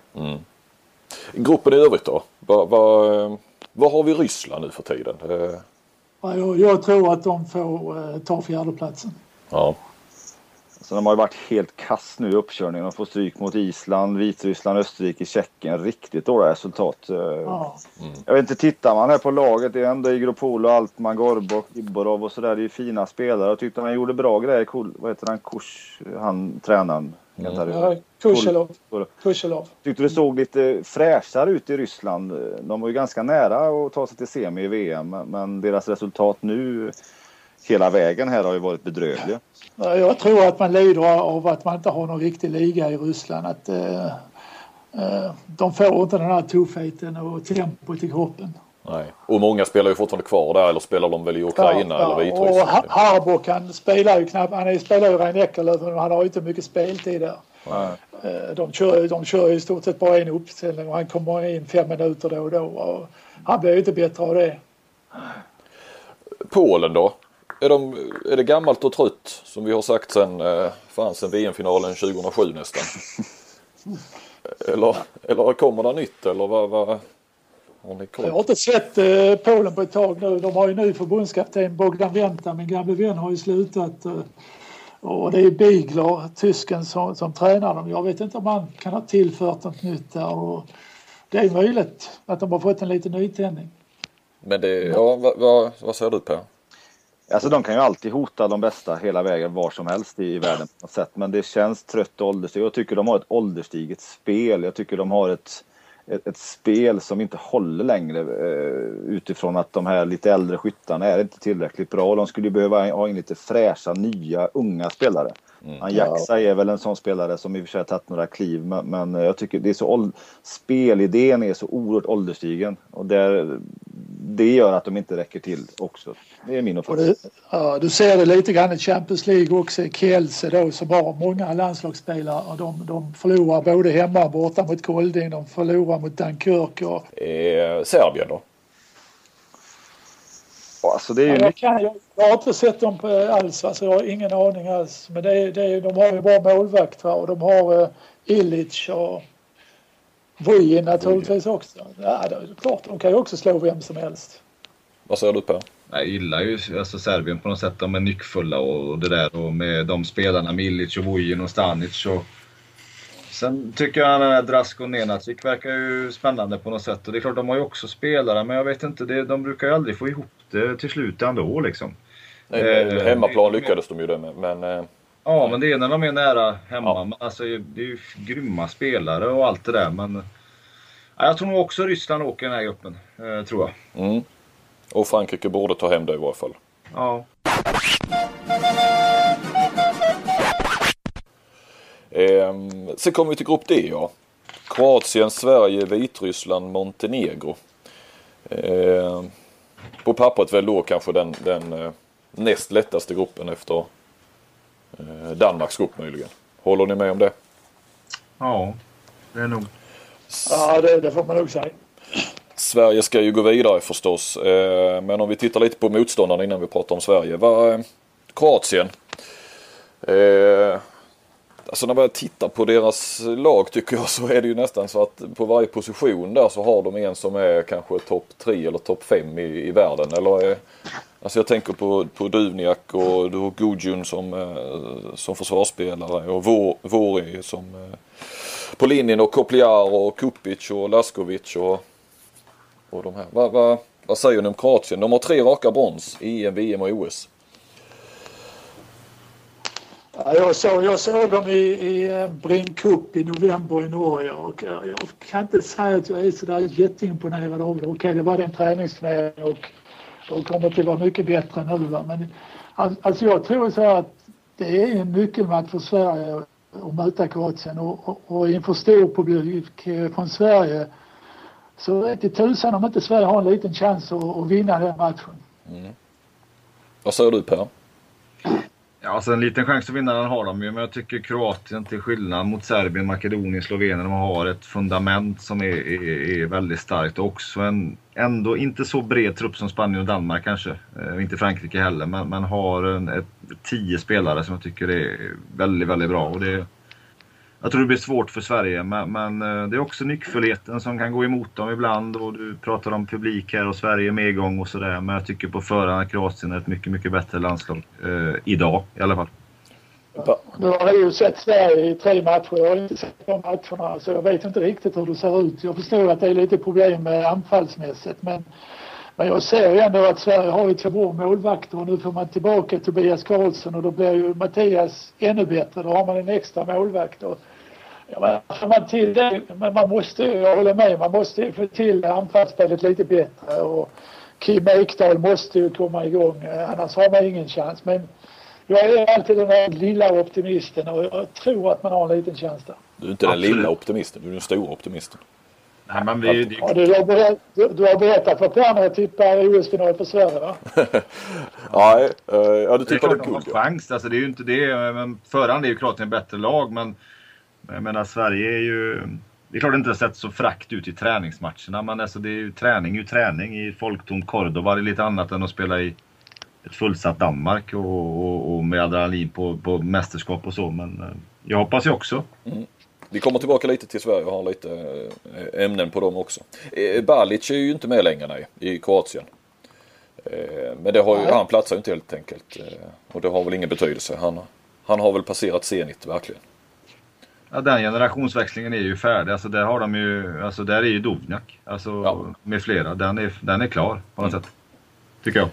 S1: Gruppen i övrigt då? Vad, vad, har vi Ryssland nu för tiden? Eh,
S2: Ja, Jag, jag tror att de får eh, ta fjärdeplatsen.
S1: Ja.
S3: Så de har ju varit helt kass nu i uppkörningen. De får stryk mot Island, Vitryssland, Österrike, Tjeckien. Riktigt dåliga resultat. Eh,
S2: Ja.
S3: Jag vet inte, tittar man här på laget, det är ändå Igropolo, Altman, Gorbok, Iborov och sådär. Det är ju fina spelare. Jag tyckte han gjorde bra grejer. Cool. Vad heter han? Kurs, han tränaren. Det.
S2: Ja.
S3: Tyckte det såg lite fräschare ut i Ryssland. De var ju ganska nära att ta sig till semi i VM. Men deras resultat nu hela vägen här har ju varit bedrövliga.
S2: Ja, Jag tror att man lider av att man inte har någon riktig liga i Ryssland. Att, eh, eh, de får inte den här tuffheten och tempot i kroppen.
S1: Nej. Och många spelar ju fortfarande kvar där eller spelar de väl i Ukraina eller
S2: och
S1: Vitryssland?
S2: Ha- Harbok han spelar ju knappt, han spelar ju Rein Eckerlöf men han har ju inte mycket speltid där. Eh, De kör, de kör ju i stort sett bara en uppställning och han kommer in fem minuter då och då. Och han blir ju inte bättre av det.
S1: Polen då? Är, de, är det gammalt och trött som vi har sagt sen, eh, fan sen VM-finalen 2007 nästan? eller, eller kommer det nytt eller vad, vad har ni koll?
S2: Jag har inte sett eh, Polen på ett tag nu. De har ju ny förbundskapten Bogdan Venta. Min gamle vän har ju slutat. Eh, och det är Bigler, tysken, som, som tränar dem. Jag vet inte om han kan ha tillfört något nytt där. Och det är möjligt att de har fått en liten nytändning.
S1: Men det, ja, vad, vad, vad säger du Per?
S5: Alltså de kan ju alltid hota de bästa hela vägen var som helst i, världen på något sätt. Men det känns trött och ålderstiget. Jag tycker de har ett ålderstiget spel. Jag tycker de har ett, ett, ett spel som inte håller längre eh, utifrån att de här lite äldre skyttarna är inte tillräckligt bra. De skulle behöva ha in lite fräscha, nya, unga spelare. Mm. Ajaxa är väl en sån spelare som i och för sig har tagit några kliv men, men jag tycker det är så spelidén är så oerhört ålderstigen och där, det gör att de inte räcker till också. Det är min uppfattning.
S2: Du, ja, du ser det lite grann i Champions League också i Kielce då som har många landslagsspelare och de, de förlorar både hemma och borta mot Kolding, de förlorar mot Dunkirk och...
S1: Eh, Serbien då?
S5: Alltså det är ju
S2: jag, kan, jag, jag, har inte sett dem alls, alltså jag har ingen aning alls. Men det det de har ju bra målvakt va? och de har uh, Illich och Vujin naturligtvis också. Ja, det är klart, de kan ju också slå vem som helst.
S1: Vad säger du på?
S3: Jag gillar ju alltså Serbien på något sätt. De är nyckfulla och det där och med de spelarna Milic och Vujin och Stanic och Sen tycker jag att Drasko Nenacic verkar ju spännande på något sätt. Och det är klart, de har ju också spelare, men jag vet inte, det, de brukar ju aldrig få ihop det till slut ändå liksom.
S1: Nej, eh, hemmaplan lyckades de ju det med, men...
S3: Ja, men det är när de är nära hemma. Ja. Men alltså, det är ju grymma spelare och allt det där, men... Ja, jag tror nog också Ryssland åker i den här gruppen, eh, tror jag.
S1: Mm. Och Frankrike borde ta hem det i varje fall.
S3: Ja.
S1: Eh, sen kommer vi till grupp D ja. Kroatien, Sverige, Vitryssland, Montenegro. Eh, på pappret väl då kanske den, den eh, näst lättaste gruppen efter Danmarks grupp möjligen. Håller ni med om det?
S3: Ja, det är nog.
S2: Ja, det, det får man nog säga.
S1: Sverige ska ju gå vidare förstås. Eh, men om vi tittar lite på motståndarna innan vi pratar om Sverige. Va, Kroatien. Alltså när man tittar på deras lag tycker jag så är det ju nästan så att på varje position där så har de en som är kanske topp tre eller topp fem i, i världen. Eller, alltså jag tänker på, på Duvniak och du har Gudjun som, eh, som försvarsspelare och Vori som eh, på linjen och Kopliar och Kupic och Laskovic och, och de här. Va, va, vad säger ni om Kroatien? De har tre raka brons i EM, VM och OS.
S2: Ja, jag, såg, jag såg dem i, i eh, Brink Cup i november i Norge och eh, jag kan inte säga att jag är sådär jätteimponerad av det. Okej, det var en träningsturnering och de kommer att vara mycket bättre nu. Va? Men alltså jag tror så att det är en nyckelmatch för Sverige att möta Kroatien och, och, och inför stor publik eh, från Sverige så vet det tusan om inte Sverige har en liten chans att, att vinna den matchen. Mm.
S1: Vad säger du Per?
S3: Ja, alltså en liten chans att vinna den har de ju, men jag tycker Kroatien till skillnad mot Serbien, Makedonien, Slovenien, de har ett fundament som är, är, är väldigt starkt och också en ändå inte så bred trupp som Spanien och Danmark kanske. Eh, inte Frankrike heller, men, men har en, ett, tio spelare som jag tycker är väldigt, väldigt bra. Och det, jag tror det blir svårt för Sverige, men, men eh, det är också nyckfullheten som kan gå emot dem ibland. Och du pratar om publik här och Sverige medgång och sådär. Men jag tycker på förhand att Kroatien är ett mycket, mycket bättre landslag. Eh, idag i alla fall.
S2: Nu har jag ju sett Sverige i tre matcher. Jag har inte sett de matcherna så jag vet inte riktigt hur det ser ut. Jag förstår att det är lite problem med anfallsmässigt men, men jag ser ju ändå att Sverige har ju två bra målvakter och nu får man tillbaka Tobias Karlsson och då blir ju Mattias ännu bättre. Då har man en extra målvakt. Och, Ja, men man till det, men man måste jag håller med, man måste ju få till anfallsspelet lite bättre och Kim Ekdahl måste ju komma igång, annars har man ingen chans. Men jag är alltid den där lilla optimisten och jag tror att man har en liten chans där.
S1: Du är inte den lilla optimisten, du är den stora optimisten.
S3: Nej, men vi, det...
S2: ja, du, har berättat, du, du har berättat för Per när jag tippar OS-final för Sverige va?
S1: Nej, uh, ja du tippade guld.
S3: Det är chans, alltså det är ju inte det. Men förhand är ju Kroatien bättre lag men jag menar Sverige är ju... Det är klart det inte har sett så frakt ut i träningsmatcherna men alltså det är ju träning är ju träning i folktomt Cordoba. Det är lite annat än att spela i ett fullsatt Danmark och, och, och med adrenalin på, på mästerskap och så. Men eh, jag hoppas ju också.
S1: Mm. Vi kommer tillbaka lite till Sverige och har lite eh, ämnen på dem också. Eh, Balic är ju inte med längre nej, i Kroatien. Men det har ju, han platsar ju inte helt enkelt. Och det har väl ingen betydelse. Han, han har väl passerat Zenit verkligen.
S3: Ja, den generationsväxlingen är ju färdig. Alltså där har de ju, alltså där är ju Dovnjak. Alltså ja. med flera. Den är, den är klar på något mm. sätt. Tycker jag.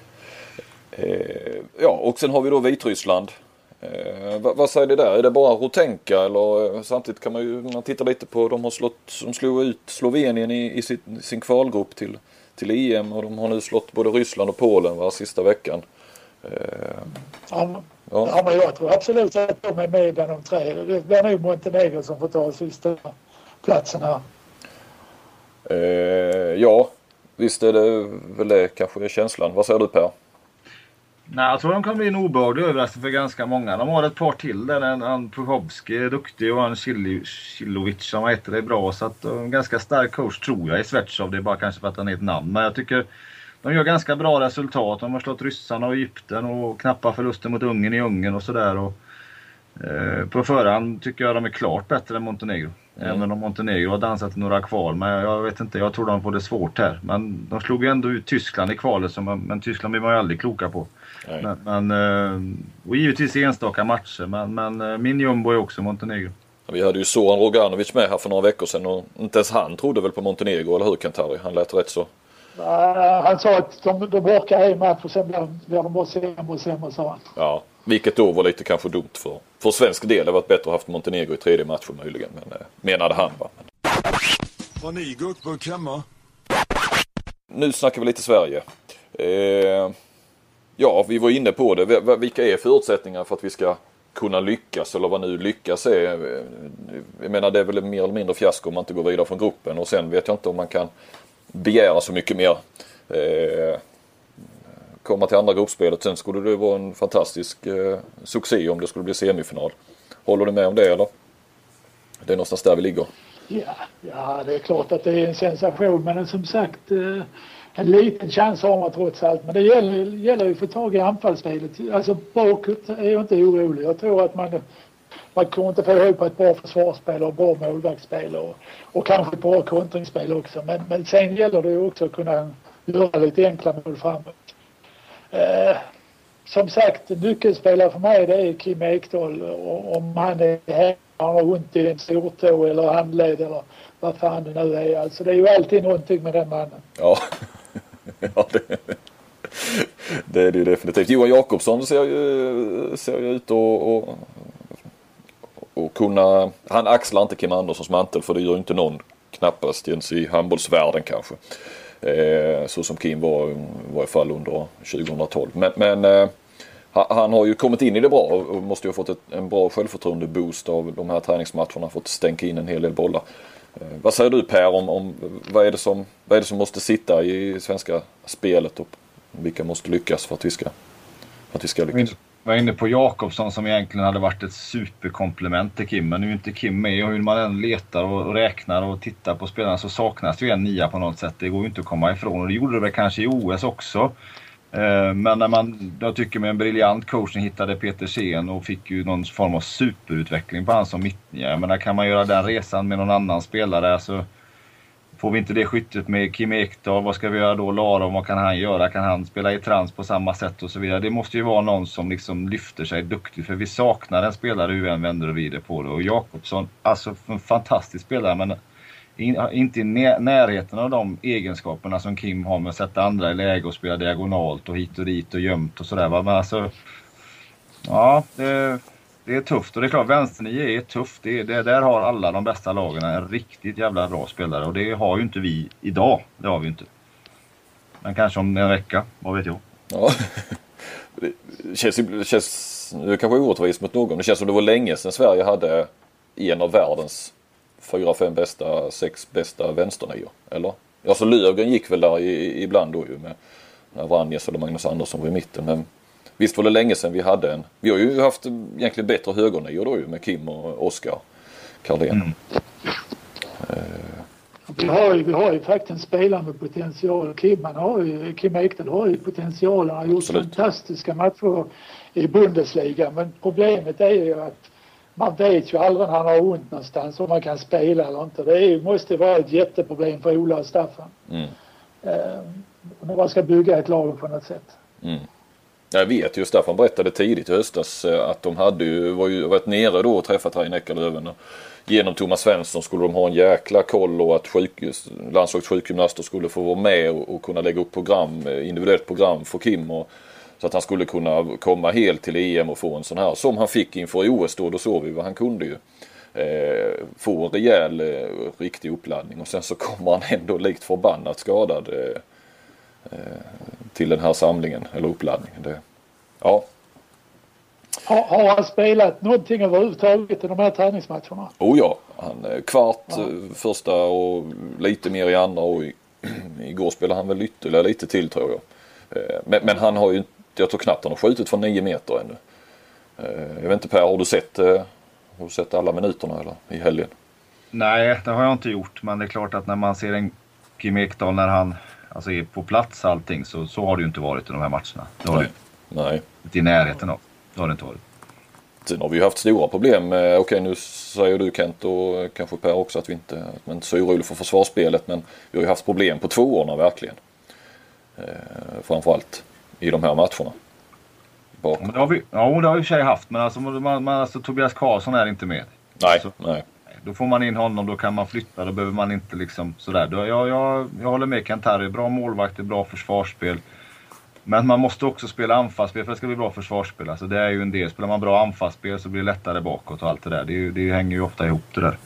S1: Eh, ja, och sen har vi då Vitryssland. Eh, vad, vad, säger det där? Är det bara Rotenka eller eh, samtidigt kan man ju, man tittar lite på, de har slått, de slog ut Slovenien i, i sin, sin kvalgrupp till, till EM och de har nu slått både Ryssland och Polen var sista veckan.
S2: Eh, ja, ja. ja, men jag tror absolut att de är med bland de tre. Det blir nog Montenegro som får ta sista platsen här.
S1: Eh, ja, visst är det väl det kanske är känslan. Vad säger du Per?
S3: Nej, jag tror de kan bli en obehaglig överraskning för ganska många. De har ett par till där. En, en Puchovski är duktig och en Kilovic som heter är bra. Så att en ganska stark coach tror jag i Svetjov. Det är bara kanske för att han är ett namn. Men jag tycker de gör ganska bra resultat. De har slått ryssarna och Egypten och knappa förluster mot Ungern i Ungern och sådär. Eh, på förhand tycker jag de är klart bättre än Montenegro. Mm. Även om Montenegro har dansat några kval. Men jag vet inte, jag tror de får det svårt här. Men de slog ju ändå ut Tyskland i kvalet. Som, men Tyskland blir man ju aldrig kloka på. Men, men, eh, och givetvis enstaka matcher. Men, men eh, min jumbo är också Montenegro.
S1: Vi hade ju Soran Roganovic med här för några veckor sedan och inte ens han trodde väl på Montenegro, eller hur Kantari? Han lät rätt så
S2: han sa att de, de orkar en match och sen blir, blir de bara sämre och sämre sa han.
S1: Ja, vilket då var lite kanske dumt för, för svensk del. Det varit bättre att haft Montenegro i tredje matchen möjligen. Men, eh, menade han va.
S4: Har ni gurkburk hemma?
S1: Nu snackar vi lite Sverige. Eh, ja, vi var inne på det. Vilka är förutsättningarna för att vi ska kunna lyckas eller vad nu lyckas är. Jag menar det är väl mer eller mindre fiasko om man inte går vidare från gruppen och sen vet jag inte om man kan begära så mycket mer. Eh, komma till andra gruppspelet. Sen skulle det vara en fantastisk eh, succé om det skulle bli semifinal. Håller du med om det eller? Det är någonstans där vi ligger.
S2: Ja, ja det är klart att det är en sensation men som sagt eh, en liten chans har man trots allt. Men det gäller, gäller ju att få tag i anfallsspelet. Alltså bakåt är jag inte orolig. Jag tror att man man kommer inte få ihop ett bra försvarsspel och bra målvaktsspel och, och kanske ett bra kontringsspel också. Men, men sen gäller det ju också att kunna göra lite enkla mål framåt. Eh, som sagt, nyckelspelare för mig det är Kim Ekdahl. Och om han är här, han har ont i en stortå eller handled eller vad fan det nu är. Alltså det är ju alltid någonting med den mannen.
S1: Ja, ja det, det är det ju definitivt. Johan Jakobsson ser ju, ser ju ut att och kunna, han axlar inte Kim Anderssons mantel för det gör inte någon knappast ens i handbollsvärlden kanske. Eh, så som Kim var i varje fall under 2012. Men, men eh, han har ju kommit in i det bra och måste ju ha fått ett, en bra självförtroende boost av de här träningsmatcherna. Fått stänka in en hel del bollar. Eh, vad säger du Per om, om vad, är det som, vad är det som måste sitta i svenska spelet och vilka måste lyckas för att vi ska, för att vi ska lyckas?
S3: Var inne på Jakobsson som egentligen hade varit ett superkomplement till Kim. Men nu är inte Kim med och hur man än letar och räknar och tittar på spelarna så saknas ju en nia på något sätt. Det går ju inte att komma ifrån och det gjorde det väl kanske i OS också. Eh, men när man, jag tycker med en briljant coaching hittade Peter Sen och fick ju någon form av superutveckling på han som mittnia. Jag menar kan man göra den resan med någon annan spelare så Får vi inte det skyttet med Kim Ekdahl, vad ska vi göra då? Laron, vad kan han göra? Kan han spela i trans på samma sätt och så vidare? Det måste ju vara någon som liksom lyfter sig duktigt för vi saknar en spelare hur vi än vänder och vrider på det. Och Jakobsson, alltså en fantastisk spelare men inte i närheten av de egenskaperna som Kim har med att sätta andra i läge och spela diagonalt och hit och dit och gömt och sådär. Men alltså, ja, det, det är tufft och det är klart vänsternio är tufft. Det, det, där har alla de bästa lagen en riktigt jävla bra spelare och det har ju inte vi idag. Det har vi inte. Men kanske om en vecka, vad vet jag.
S1: Ja. Det känns, det känns det kanske orättvist mot någon. Det känns som det var länge sedan Sverige hade en av världens fyra, fem bästa, sex bästa vänsternior. Eller? Alltså Löfgren gick väl där ibland då ju med Vranjes eller Magnus Andersson var i mitten. Men Visst var det länge sedan vi hade en. Vi har ju haft egentligen bättre högernior då ju med Kim och Oskar Karlén. Mm.
S2: Uh. Vi har, ju, vi har ju faktiskt en spelare med potential. Kim, han har ju, Kim Ekdahl har ju potential. Han har gjort Absolut. fantastiska matcher i Bundesliga. Men problemet är ju att man vet ju aldrig när han har ont någonstans om man kan spela eller inte. Det är, måste vara ett jätteproblem för Ola och Staffan. Mm. Uh, när man ska bygga ett lag på något sätt. Mm.
S1: Jag vet ju, Staffan berättade tidigt i höstas eh, att de hade ju, var ju varit nere då och träffat Reine Eckerlöven. Genom Thomas Svensson skulle de ha en jäkla koll och att sjukhus, landslagets sjukgymnaster skulle få vara med och, och, kunna lägga upp program, eh, individuellt program för Kim. Och Så att han skulle kunna komma helt till EM och få en sån här som han fick inför OS då. Då såg vi vad han kunde ju. Eh, få en rejäl eh, riktig uppladdning och sen så kommer han ändå likt förbannat skadad eh, till den här samlingen eller uppladdningen. Det, ja.
S2: Har, har han spelat någonting överhuvudtaget i de här träningsmatcherna?
S1: Oh ja, han eh, kvart ja. Eh, första och lite mer i andra och i, igår spelade han väl ytterligare lite till tror jag. Men, men han har ju, jag tror knappt han har skjutit från nio meter ännu. Jag vet inte Per, har du sett har du sett alla minuterna eller i helgen?
S3: Nej, det har jag inte gjort. Men det är klart att när man ser en Kim Ekdahl när han alltså, på plats allting så, så har det ju inte varit i de här matcherna. Det har
S1: Nej. Det, Nej.
S3: Inte i närheten av. Det har det inte varit.
S1: Sen har vi ju haft stora problem. Okej okay, nu säger du Kent och kanske Per också att vi inte, att man inte är så orolig för försvarsspelet. Men vi har ju haft problem på tvåorna verkligen. Eh, framförallt i de här matcherna
S3: bakom. Ja, det har vi, ja, det har vi i och för sig haft. Men alltså, man, man, alltså, Tobias Karlsson är inte med.
S1: Nej, alltså, nej.
S3: Då får man in honom, då kan man flytta. Då behöver man inte liksom sådär. Då, jag, jag, jag håller med Kent-Harry. Bra målvakter, bra försvarsspel. Men man måste också spela anfallsspel för att det ska bli bra försvarsspel. Alltså det är ju en del. Spelar man bra anfallsspel så blir det lättare bakåt och allt det där. Det, ju, det hänger ju ofta ihop det där.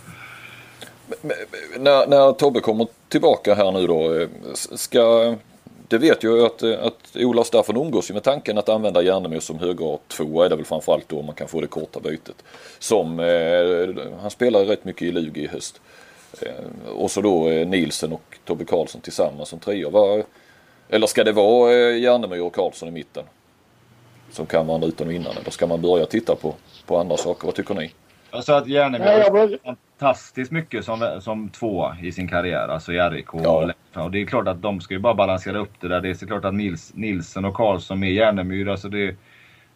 S1: När, när Tobbe kommer tillbaka här nu då. Eh, ska det vet jag ju att, att Ola och Staffan umgås ju med tanken att använda Järnemo som höger två är det väl framförallt då man kan få det korta bytet. Som, eh, han spelar rätt mycket i Lugi i höst. Eh, och så då eh, Nielsen och Tobbe Karlsson tillsammans som trio. Eller ska det vara eh, Järnemo och Karlsson i mitten? Som kan vara utan och innan. Eller ska man börja titta på, på andra saker? Vad tycker ni?
S3: Jag sa att Järnemo har fantastiskt mycket som, som två i sin karriär, alltså i RIK ja. och det är klart att de ska ju bara balansera upp det där. Det är såklart att Nils, Nilsen och Karlsson med Järnemyr, alltså det,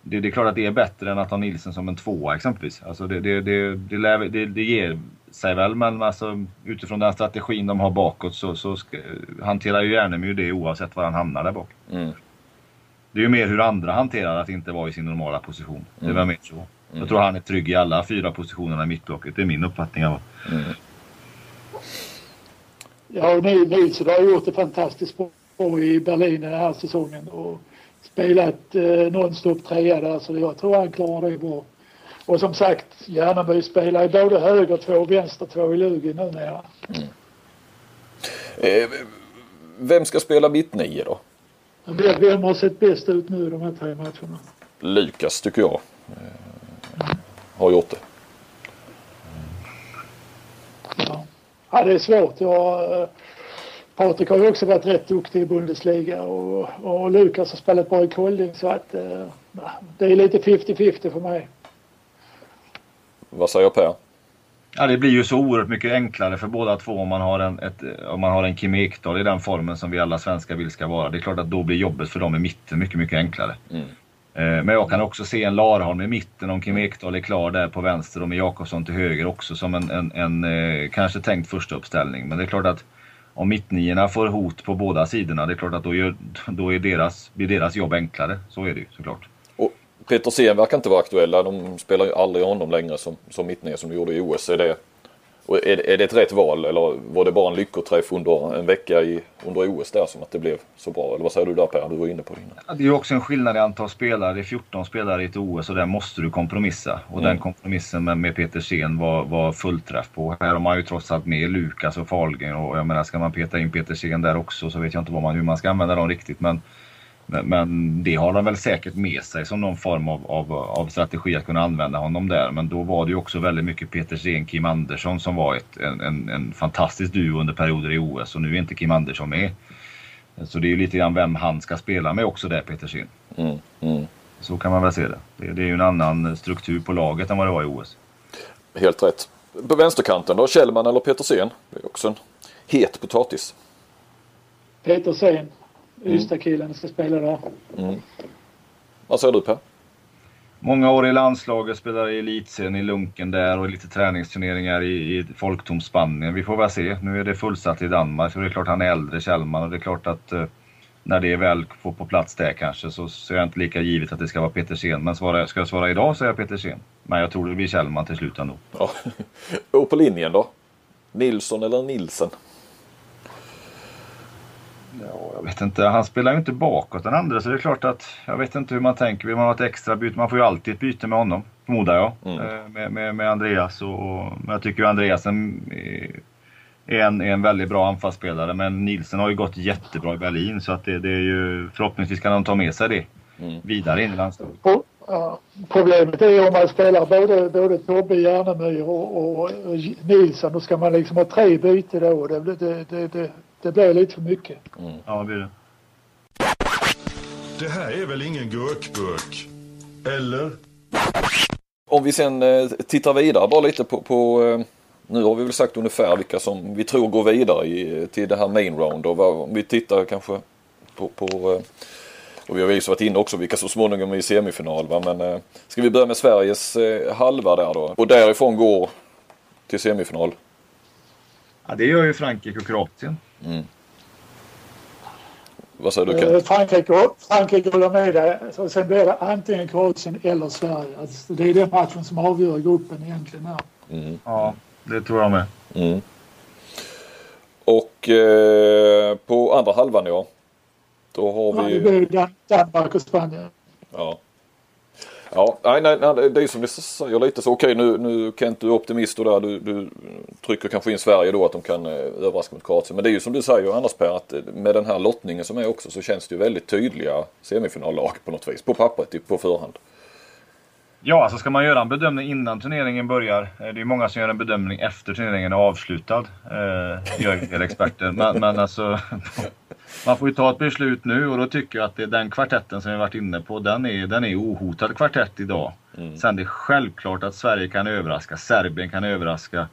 S3: det, det, är klart att det är bättre än att ha Nilsen som en tvåa exempelvis. Alltså det, det, det, det, det, det ger sig väl, men alltså, utifrån den strategin de har bakåt så, så ska, hanterar ju Järnemyr det oavsett var han hamnar där bak. Mm. Det är ju mer hur andra hanterar att inte vara i sin normala position. Det är väl mer så. Mm. Jag tror han är trygg i alla fyra positionerna i mittblocket. Det är min uppfattning. Mm.
S2: Ja, och Nilsson har gjort det fantastiskt bra i Berlin den här säsongen och spelat eh, nonstop trea där så jag tror han klarar det bra. Och som sagt, Järneby spelar i både höger två och vänster två i Lugi numera. Mm.
S1: Eh, vem ska spela mittnio då?
S2: Vem har sett bäst ut nu i de här tre matcherna?
S1: Lukas tycker jag har gjort det.
S2: Ja, ja det är svårt. Jag, eh, Patrik har ju också varit rätt duktig i Bundesliga och, och Lukas har spelat bra i Kolding så att eh, det är lite 50-50 för mig.
S1: Vad säger Per?
S3: Ja, det blir ju så oerhört mycket enklare för båda två om man har en, ett, om man har en Kim Ekdahl i den formen som vi alla svenskar vill ska vara. Det är klart att då blir jobbet för dem i mitten mycket, mycket enklare. Mm. Eh, men jag kan också se en Larholm i mitten om Kim Ekdahl är klar där på vänster och med Jakobsson till höger också som en, en, en eh, kanske tänkt första uppställning. Men det är klart att om mittniorna får hot på båda sidorna, det är klart att då, gör, då är deras, blir deras jobb enklare. Så är det ju såklart.
S1: Och Peter Petersen verkar inte vara aktuella. De spelar ju aldrig honom längre som, som mittnia som de gjorde i OS. Är det, och är, är det ett rätt val eller var det bara en lyckoträff under en vecka i, under OS där som att det blev så bra? Eller vad säger du där Per? Du var inne på det innan.
S3: Det är ju också en skillnad i antal spelare. Det är 14 spelare i ett OS och där måste du kompromissa. Och mm. den kompromissen med, med Petersen var, var fullträff på. Här har man ju trots allt med Lukas och Fahlgren och jag menar ska man peta in Petersen där också så vet jag inte vad man, hur man ska använda dem riktigt. Men men det har de väl säkert med sig som någon form av, av, av, strategi att kunna använda honom där. Men då var det ju också väldigt mycket Peter Sen, Kim Andersson som var ett, en, en, en fantastisk duo under perioder i OS och nu är inte Kim Andersson med. Så det är ju lite grann vem han ska spela med också där, Peter Sen. Mm, mm. Så kan man väl se det. det. det. är ju en annan struktur på laget än vad det var i OS.
S1: Helt rätt. På vänsterkanten då, Kjellman eller Petersen? Det är också en het potatis.
S2: Petersen. Ystad-killen ska spela där. Mm.
S1: Vad säger du Per?
S3: Många år i landslaget, spelar i elitserien i Lunken där och lite träningsturneringar i, i folktom Spanien. Vi får väl se. Nu är det fullsatt i Danmark så det är klart han är äldre, Kjellman, och det är klart att eh, när det är väl får på plats där kanske så, så är jag inte lika givet att det ska vara Petersen. Men svara, ska jag svara idag så är jag Petersen. Men jag tror det blir Kjellman till slut ändå. Ja.
S1: och på linjen då? Nilsson eller Nilsen?
S3: Ja, jag vet inte. Han spelar ju inte bakåt den andra så det är klart att jag vet inte hur man tänker. Vill man ha ett extra byte? Man får ju alltid ett byte med honom, förmodar jag.
S1: Mm.
S3: Eh, Med, med, med Andreas. Och, och, men jag tycker ju Andreasen är en, är en väldigt bra anfallsspelare. Men Nielsen har ju gått jättebra i Berlin så att det, det är ju förhoppningsvis kan de ta med sig det
S1: Mm.
S3: vidare in i landslaget.
S2: Ja, problemet är om man spelar både, både Tobbe Järnemyr och, och, och Nilsson. Då ska man liksom ha tre byten då. Det, blir- det, det, det, det blir lite för mycket.
S3: Ja, det blir det.
S4: Det här är väl ingen gurkburk? Eller?
S1: Om vi sen eh, tittar vidare bara lite på, på eh, nu har vi väl sagt ungefär vilka som vi tror går vidare i, till det här main round och vad, om vi tittar kanske på, på eh, och vi har ju varit inne också vilka så småningom är i semifinal va? men eh, ska vi börja med Sveriges eh, halva där då och därifrån går till semifinal.
S3: Ja, det gör ju Frankrike och Kroatien.
S1: Vad säger du
S2: Eh,
S1: Kent?
S2: Frankrike, Frankrike håller med dig. Så sen blir det antingen Kroatien eller Sverige. Alltså, det är den matchen som avgör gruppen egentligen. Här.
S3: Ja, det tror jag med.
S1: Mm. Och eh, på andra halvan ja. Då har
S2: Ja,
S1: vi
S2: det blir Dan- Danmark och Spanien.
S1: Ja. Ja, nej, nej, nej, det är som du säger lite så. Okej, nu, nu Kent, du är optimist och där. Du, du trycker kanske in Sverige då att de kan eh, överraska mot Kroatien. Men det är ju som du säger annars Per, att eh, med den här lottningen som är också så känns det ju väldigt tydliga semifinallag på något vis. På pappret, på förhand.
S3: Ja, alltså ska man göra en bedömning innan turneringen börjar. eh, Det är många som gör en bedömning efter turneringen är avslutad. Eh, gör en del experter. Men, men alltså, man får ju ta ett beslut nu och då tycker jag att det är den kvartetten som vi varit inne på. Den är, den är ohotad kvartett idag. Sen det är självklart att Sverige kan överraska, Serbien kan överraska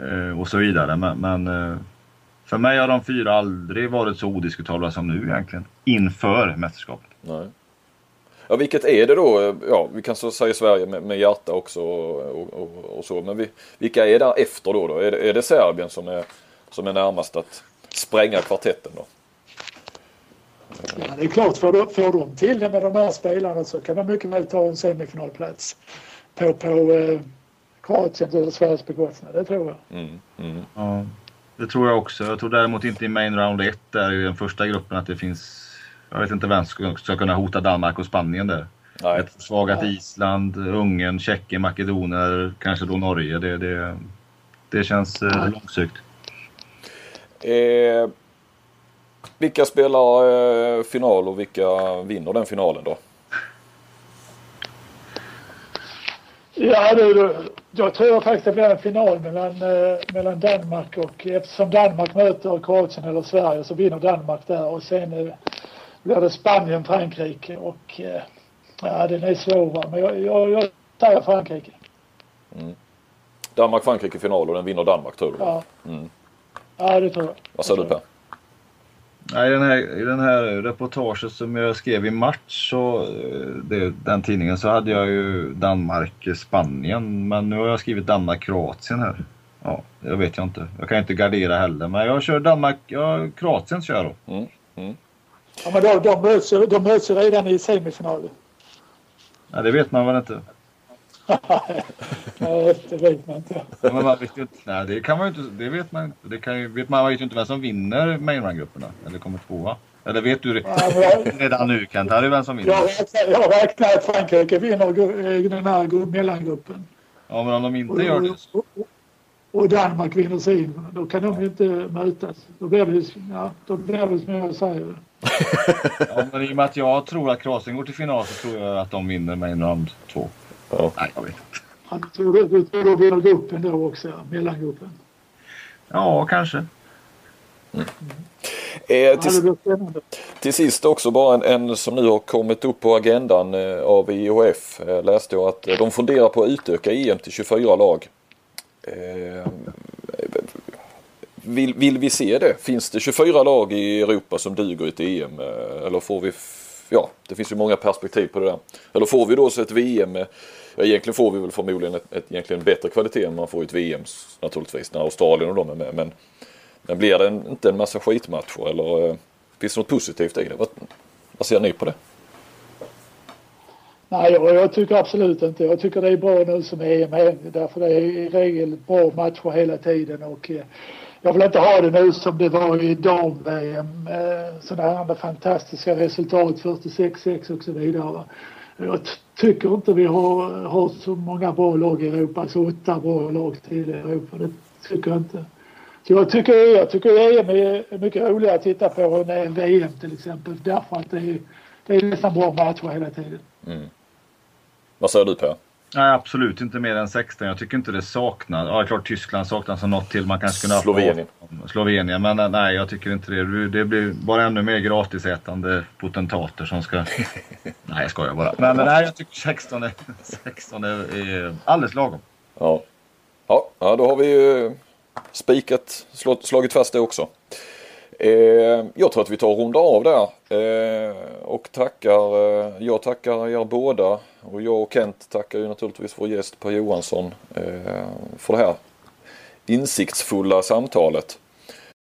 S3: eh, och så vidare. Men, men eh, för mig har de fyra aldrig varit så odiskutabla som nu egentligen. Inför mästerskapet.
S1: Nej. Ja, vilket är det då? Ja, vi kan så säga Sverige med, med hjärta också och, och, och så. Men vi, vilka är där efter då? då? Är, det, är det Serbien som är, som är närmast att spränga kvartetten då?
S2: Ja, det är klart, får de, får de till det med de här spelarna så kan de mycket väl ta en semifinalplats på, på eh, Kroatiens eller Sveriges bekostnad. Det tror jag.
S1: Mm, mm.
S3: Ja, det tror jag också. Jag tror däremot inte i main round 1 där i den första gruppen att det finns... Jag vet inte vem som ska kunna hota Danmark och Spanien där.
S1: Nej.
S3: Ett försvagat Island, Ungern, Tjeckien, Makedonien, kanske då Norge. Det, det, det känns eh, långsökt.
S1: Eh, vilka spelar eh, final och vilka vinner den finalen då?
S2: Ja, du, du, jag tror faktiskt det blir en final mellan, eh, mellan Danmark och eftersom Danmark möter Kroatien eller Sverige så vinner Danmark där och sen eh, blir det Spanien, Frankrike och eh, ja, den är svår va? men jag, jag, jag säger Frankrike.
S1: Danmark-Frankrike final och den vinner Danmark tror du?
S2: Ja.
S1: Mm.
S2: ja, det tror jag.
S1: Vad säger du Per?
S3: Nej, I den, här, I den här reportaget som jag skrev i match, så, eh, det, den tidningen, så hade jag ju Danmark-Spanien. Men nu har jag skrivit Danmark-Kroatien här. Ja, det vet jag inte. Jag kan inte gardera heller. Men jag kör Danmark, ja, Kroatien kör jag då.
S2: Ja, men de, de, möts, de möts ju redan i semifinalen.
S3: Ja, det vet man väl inte.
S2: Nej, det vet man inte.
S3: Men man vet ju inte. Nej, det kan man ju inte. Det vet man inte. Det kan ju, vet man vet ju inte vem som vinner mainrun-grupperna. Eller kommer tvåa. Eller vet du redan nu Kent? Här är vem som vinner.
S2: jag, räknar, jag räknar att Frankrike vinner eh, den här gru- mellangruppen.
S3: Ja, men om de inte gör det.
S2: Och, och, och Danmark vinner sin. Då kan de ju inte mötas. Då blir det, ja, då blir det som jag säger.
S3: Ja, men i och med att jag tror att Kroatien går till final så tror jag att de vinner main round 2.
S1: Ja.
S3: Nej, jag vet inte.
S2: Tror du, du tror de vinner gruppen då också, mellangruppen.
S3: Ja, kanske.
S1: Eh,
S2: Ja, det
S1: till, till sist också bara en, en som nu har kommit upp på agendan eh, av IOF. Eh, läste jag att eh, de funderar på att utöka EM till 24 lag. Vill, vill vi se det? Finns det 24 lag i Europa som duger i ett EM? Eh, eller får vi... Ja, det finns ju många perspektiv på det där. Eller får vi då så ett VM med... Eh, ja, egentligen får vi väl förmodligen ett, ett egentligen bättre kvalitet än man får i ett VM naturligtvis när Australien och de är med. Men, men blir det en, inte en massa skitmatcher eller eh, finns det något positivt i det? Vad, vad ser ni på det?
S2: Nej, jag, jag tycker absolut inte. Jag tycker det är bra nu som EM är. Därför det är i regel bra matcher hela tiden och eh, jag vill inte ha det nu som det var i dam-VM. Eh, sådana här fantastiska resultat, 46-6 och så vidare. Jag tycker inte vi har, har så många bra lag i Europa, så åtta bra lag till i Europa. Det tycker jag inte. Så jag tycker, jag tycker EM är mycket roligare att titta på än VM till exempel. Därför att det är, det är nästan bra matcher hela tiden.
S1: Mm. Vad säger du på?
S3: Nej, absolut inte mer än 16. Jag tycker inte det saknas. Ja, klart Tyskland saknas som något till. Man kanske kunde ha
S1: Slovenien.
S3: Slovenien, men eh, nej, jag tycker inte det. Det blir bara ännu mer gratisätande potentater som ska... nej, jag skojar bara. Men nej, jag tycker 16 är, 16 är, är alldeles lagom.
S1: Ja. ja, ja då har vi ju spikat, slagit fast det också. Eh, jag tror att vi tar och rundar av där. Eh, och tackar, eh, jag tackar er båda och jag och Kent tackar ju naturligtvis vår gäst Per Johansson eh, för det här insiktsfulla samtalet.